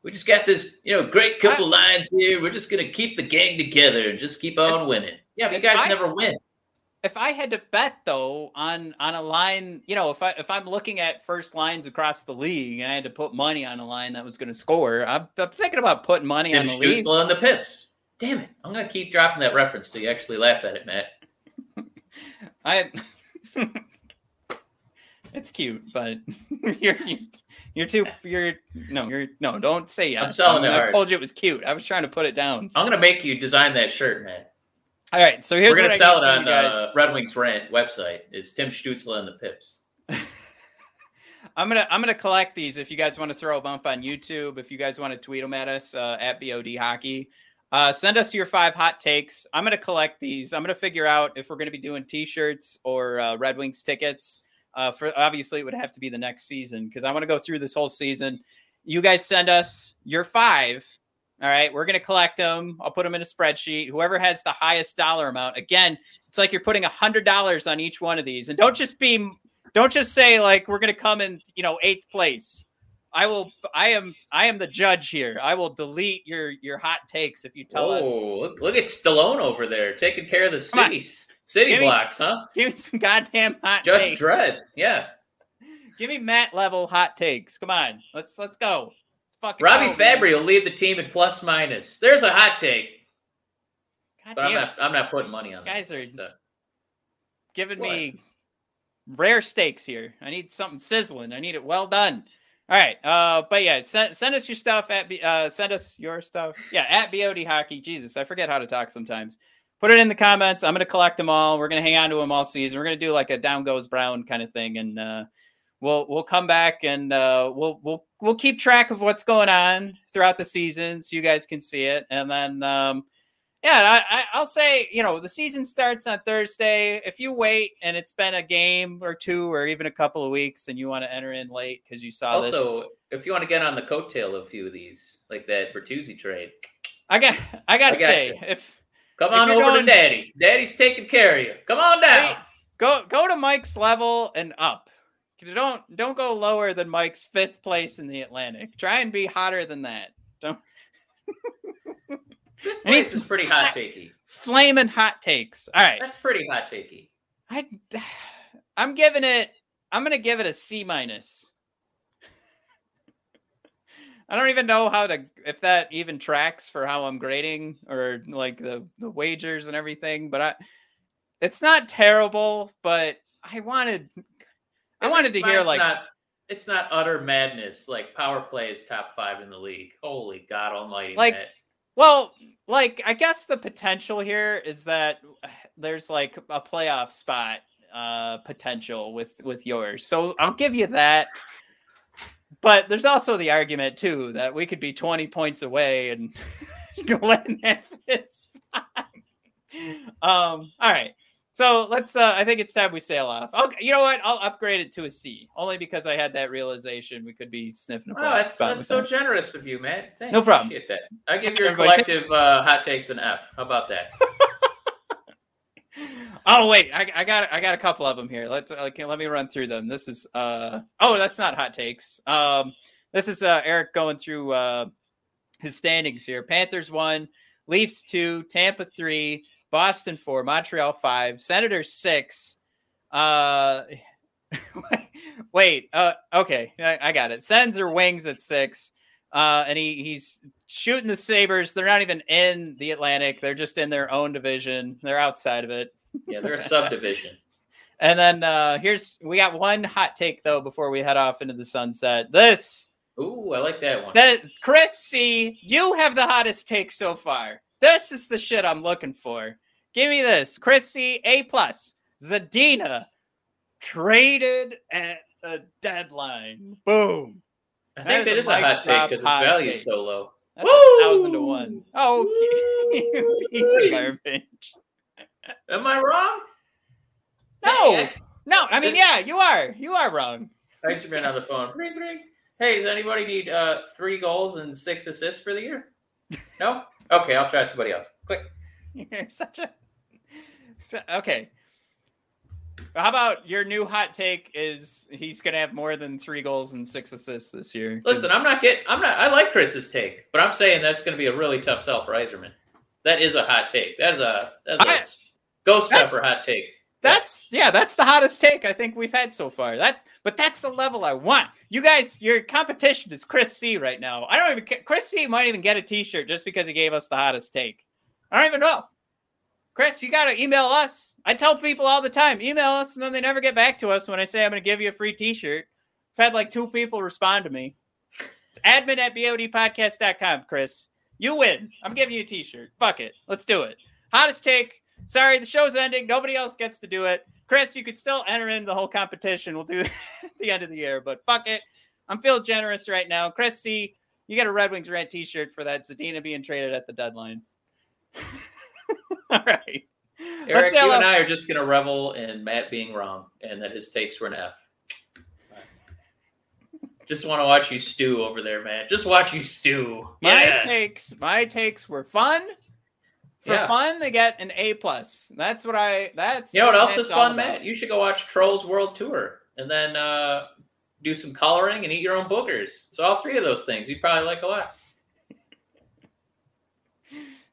We just got this, you know, great couple lines here. We're just gonna keep the gang together and just keep on winning. Yeah, but you guys I- never win. if I had to bet though on on a line, you know, if I if I'm looking at first lines across the league and I had to put money on a line that was going to score, I'm, I'm thinking about putting money Tim on the league. Stützle and the Pips. Damn it! I'm gonna keep dropping that reference so you actually laugh at it, Matt. I. it's cute, but you're you're too you're no you're no don't say yes. I'm selling it I hard. told you it was cute. I was trying to put it down. I'm gonna make you design that shirt, man. All right, so here's We're gonna sell it on uh, Red Wings Rent website. Is Tim Stützle and the Pips? I'm gonna I'm gonna collect these if you guys want to throw them up on YouTube. If you guys want to tweet them at us uh, at bod hockey, uh, send us your five hot takes. I'm gonna collect these. I'm gonna figure out if we're gonna be doing T-shirts or uh, Red Wings tickets. Uh, for obviously it would have to be the next season because I want to go through this whole season. You guys send us your five. All right, we're gonna collect them. I'll put them in a spreadsheet. Whoever has the highest dollar amount. Again, it's like you're putting a hundred dollars on each one of these, and don't just be don't just say like we're gonna come in you know eighth place i will i am i am the judge here i will delete your your hot takes if you tell us Oh, look, look at Stallone over there taking care of the cities, city Give me- blocks, huh? give me some goddamn hot Judge takes Dredd, yeah. give me matt level hot takes come on let's let's go let's fucking Robby go, man. Fabbri will lead the team in plus minus. There's a hot take, I'm not. I'm not putting money on that. guys are So, giving What? me rare steaks here. I need something sizzling. I need it well done. All right. Uh, but yeah, send, send us your stuff at uh, send us your stuff. Yeah, at BOD Hockey. Jesus, I forget how to talk sometimes. Put it in the comments. I'm gonna collect them all. We're gonna hang on to them all season. We're gonna do like a down goes brown kind of thing, and uh, we'll we'll come back and uh, we'll we'll we'll keep track of what's going on throughout the season, so you guys can see it. And then um, yeah, I, I, I'll say, you know, the season starts on Thursday. If you wait and it's been a game or two or even a couple of weeks and you want to enter in late because you saw this, also, if you want to get on the coattail of a few of these, like that Bertuzzi trade, I got, I got to I got say, you. if come on you're over going- to Daddy. Daddy's taking care of you. Come on down. go go to Mike's level and up. Don't don't go lower than Mike's fifth place in the Atlantic. Try and be hotter than that. Don't Place is pretty hot takey. flaming hot takes. All right, That's pretty hot takey. I I'm giving it. I'm gonna give it a C minus. I don't even know how to if that even tracks for how I'm grading or like the the wagers and everything, but I it's not terrible, but I wanted I wanted to hear like not, it's not utter madness. Like power play is top five in the league. Holy God Almighty! Like, Matt. Well, like I guess the potential here is that there's like a playoff spot uh potential with with yours. So I'll give you that. But there's also the argument too that we could be 20 points away and Glenn have this spot. Um all right. So let's uh I think it's time we sail off. Okay, you know what? I'll upgrade it to a C only because I had that realization we could be sniffing a Oh, that's that's so generous of you, man. Thanks. No problem. Appreciate that. I give your Everybody- collective uh, hot takes an F. How about that? Oh wait, I, I got I got a couple of them here. Let's okay, let me run through them. This is uh oh that's not hot takes. Um this is uh Eric going through uh his standings here. Panthers one, Leafs two, Tampa three, Boston four, Montreal five, Senators six. Uh wait, uh okay, I, I got it. Sens or wings at six. Uh, and he he's shooting the Sabres. They're not even in the Atlantic. They're just in their own division. They're outside of it. Yeah, they're a subdivision. And then uh here's we got one hot take though before we head off into the sunset. This Ooh, I like that one. that Chris C, you have the hottest take so far. This is the shit I'm looking for. Give me this. Chris C, A plus. Zadina traded at the deadline. Boom. I that think is that a is a hot take because his value is so low. That's a thousand to one. Oh, you piece of garbage. Am I wrong? No, no. I mean, yeah, you are. You are wrong. Thanks for being on the phone. Ring, ring. Hey, does anybody need uh, three goals and six assists for the year? No? Okay, I'll try somebody else. Quick. You're such a. so- okay. How about your new hot take is he's gonna have more than three goals and six assists this year? Listen, I'm not getting. I'm not. I like Chris's take, but I'm saying that's going to be a really tough sell for Yzerman. That is a hot take. That is a that's a I- ghost that's- pepper hot take. That's yeah, that's the hottest take I think we've had so far. That's but that's the level I want. You guys, your competition is Chris C right now. I don't even Chris C might even get a T-shirt just because he gave us the hottest take. I don't even know. Chris, you gotta email us. I tell people all the time, email us, and then they never get back to us when I say I'm gonna give you a free T-shirt. I've had like two people respond to me. It's admin at bodpodcast.com, Chris. You win. I'm giving you a T-shirt. Fuck it. Let's do it. Hottest take. Sorry, the show's ending. Nobody else gets to do it. Chris, you could still enter in the whole competition. We'll do it at the end of the year, but fuck it. I'm feeling generous right now. Chris C, you got a Red Wings rant t-shirt for that Zadina being traded at the deadline. All right. Eric, you and I are just going to revel in Matt being wrong and that his takes were an F. Just want to watch you stew over there, man. Just watch you stew. My Yeah. takes, my takes were fun. For Yeah. fun, they get an A plus. That's what I. That's You know what else is fun. Matt? You should go watch Trolls World Tour and then uh, do some coloring and eat your own boogers. So all three of those things you'd probably like a lot.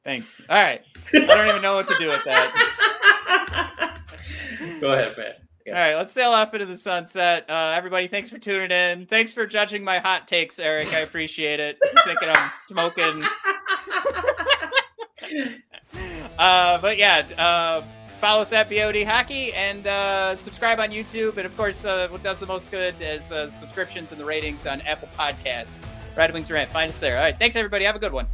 Thanks. All right. I don't even know what to do with that. go ahead, Matt. All right, let's sail off into the sunset. Uh, everybody, thanks for tuning in. Thanks for judging my hot takes, Eric. I appreciate it. Thinking I'm smoking. Uh, but yeah, uh, follow us at BOD Hockey and uh, subscribe on YouTube. And of course, uh, what does the most good is uh, subscriptions and the ratings on Apple Podcasts. Red Wings Rant. Find us there. All right, thanks everybody. Have a good one.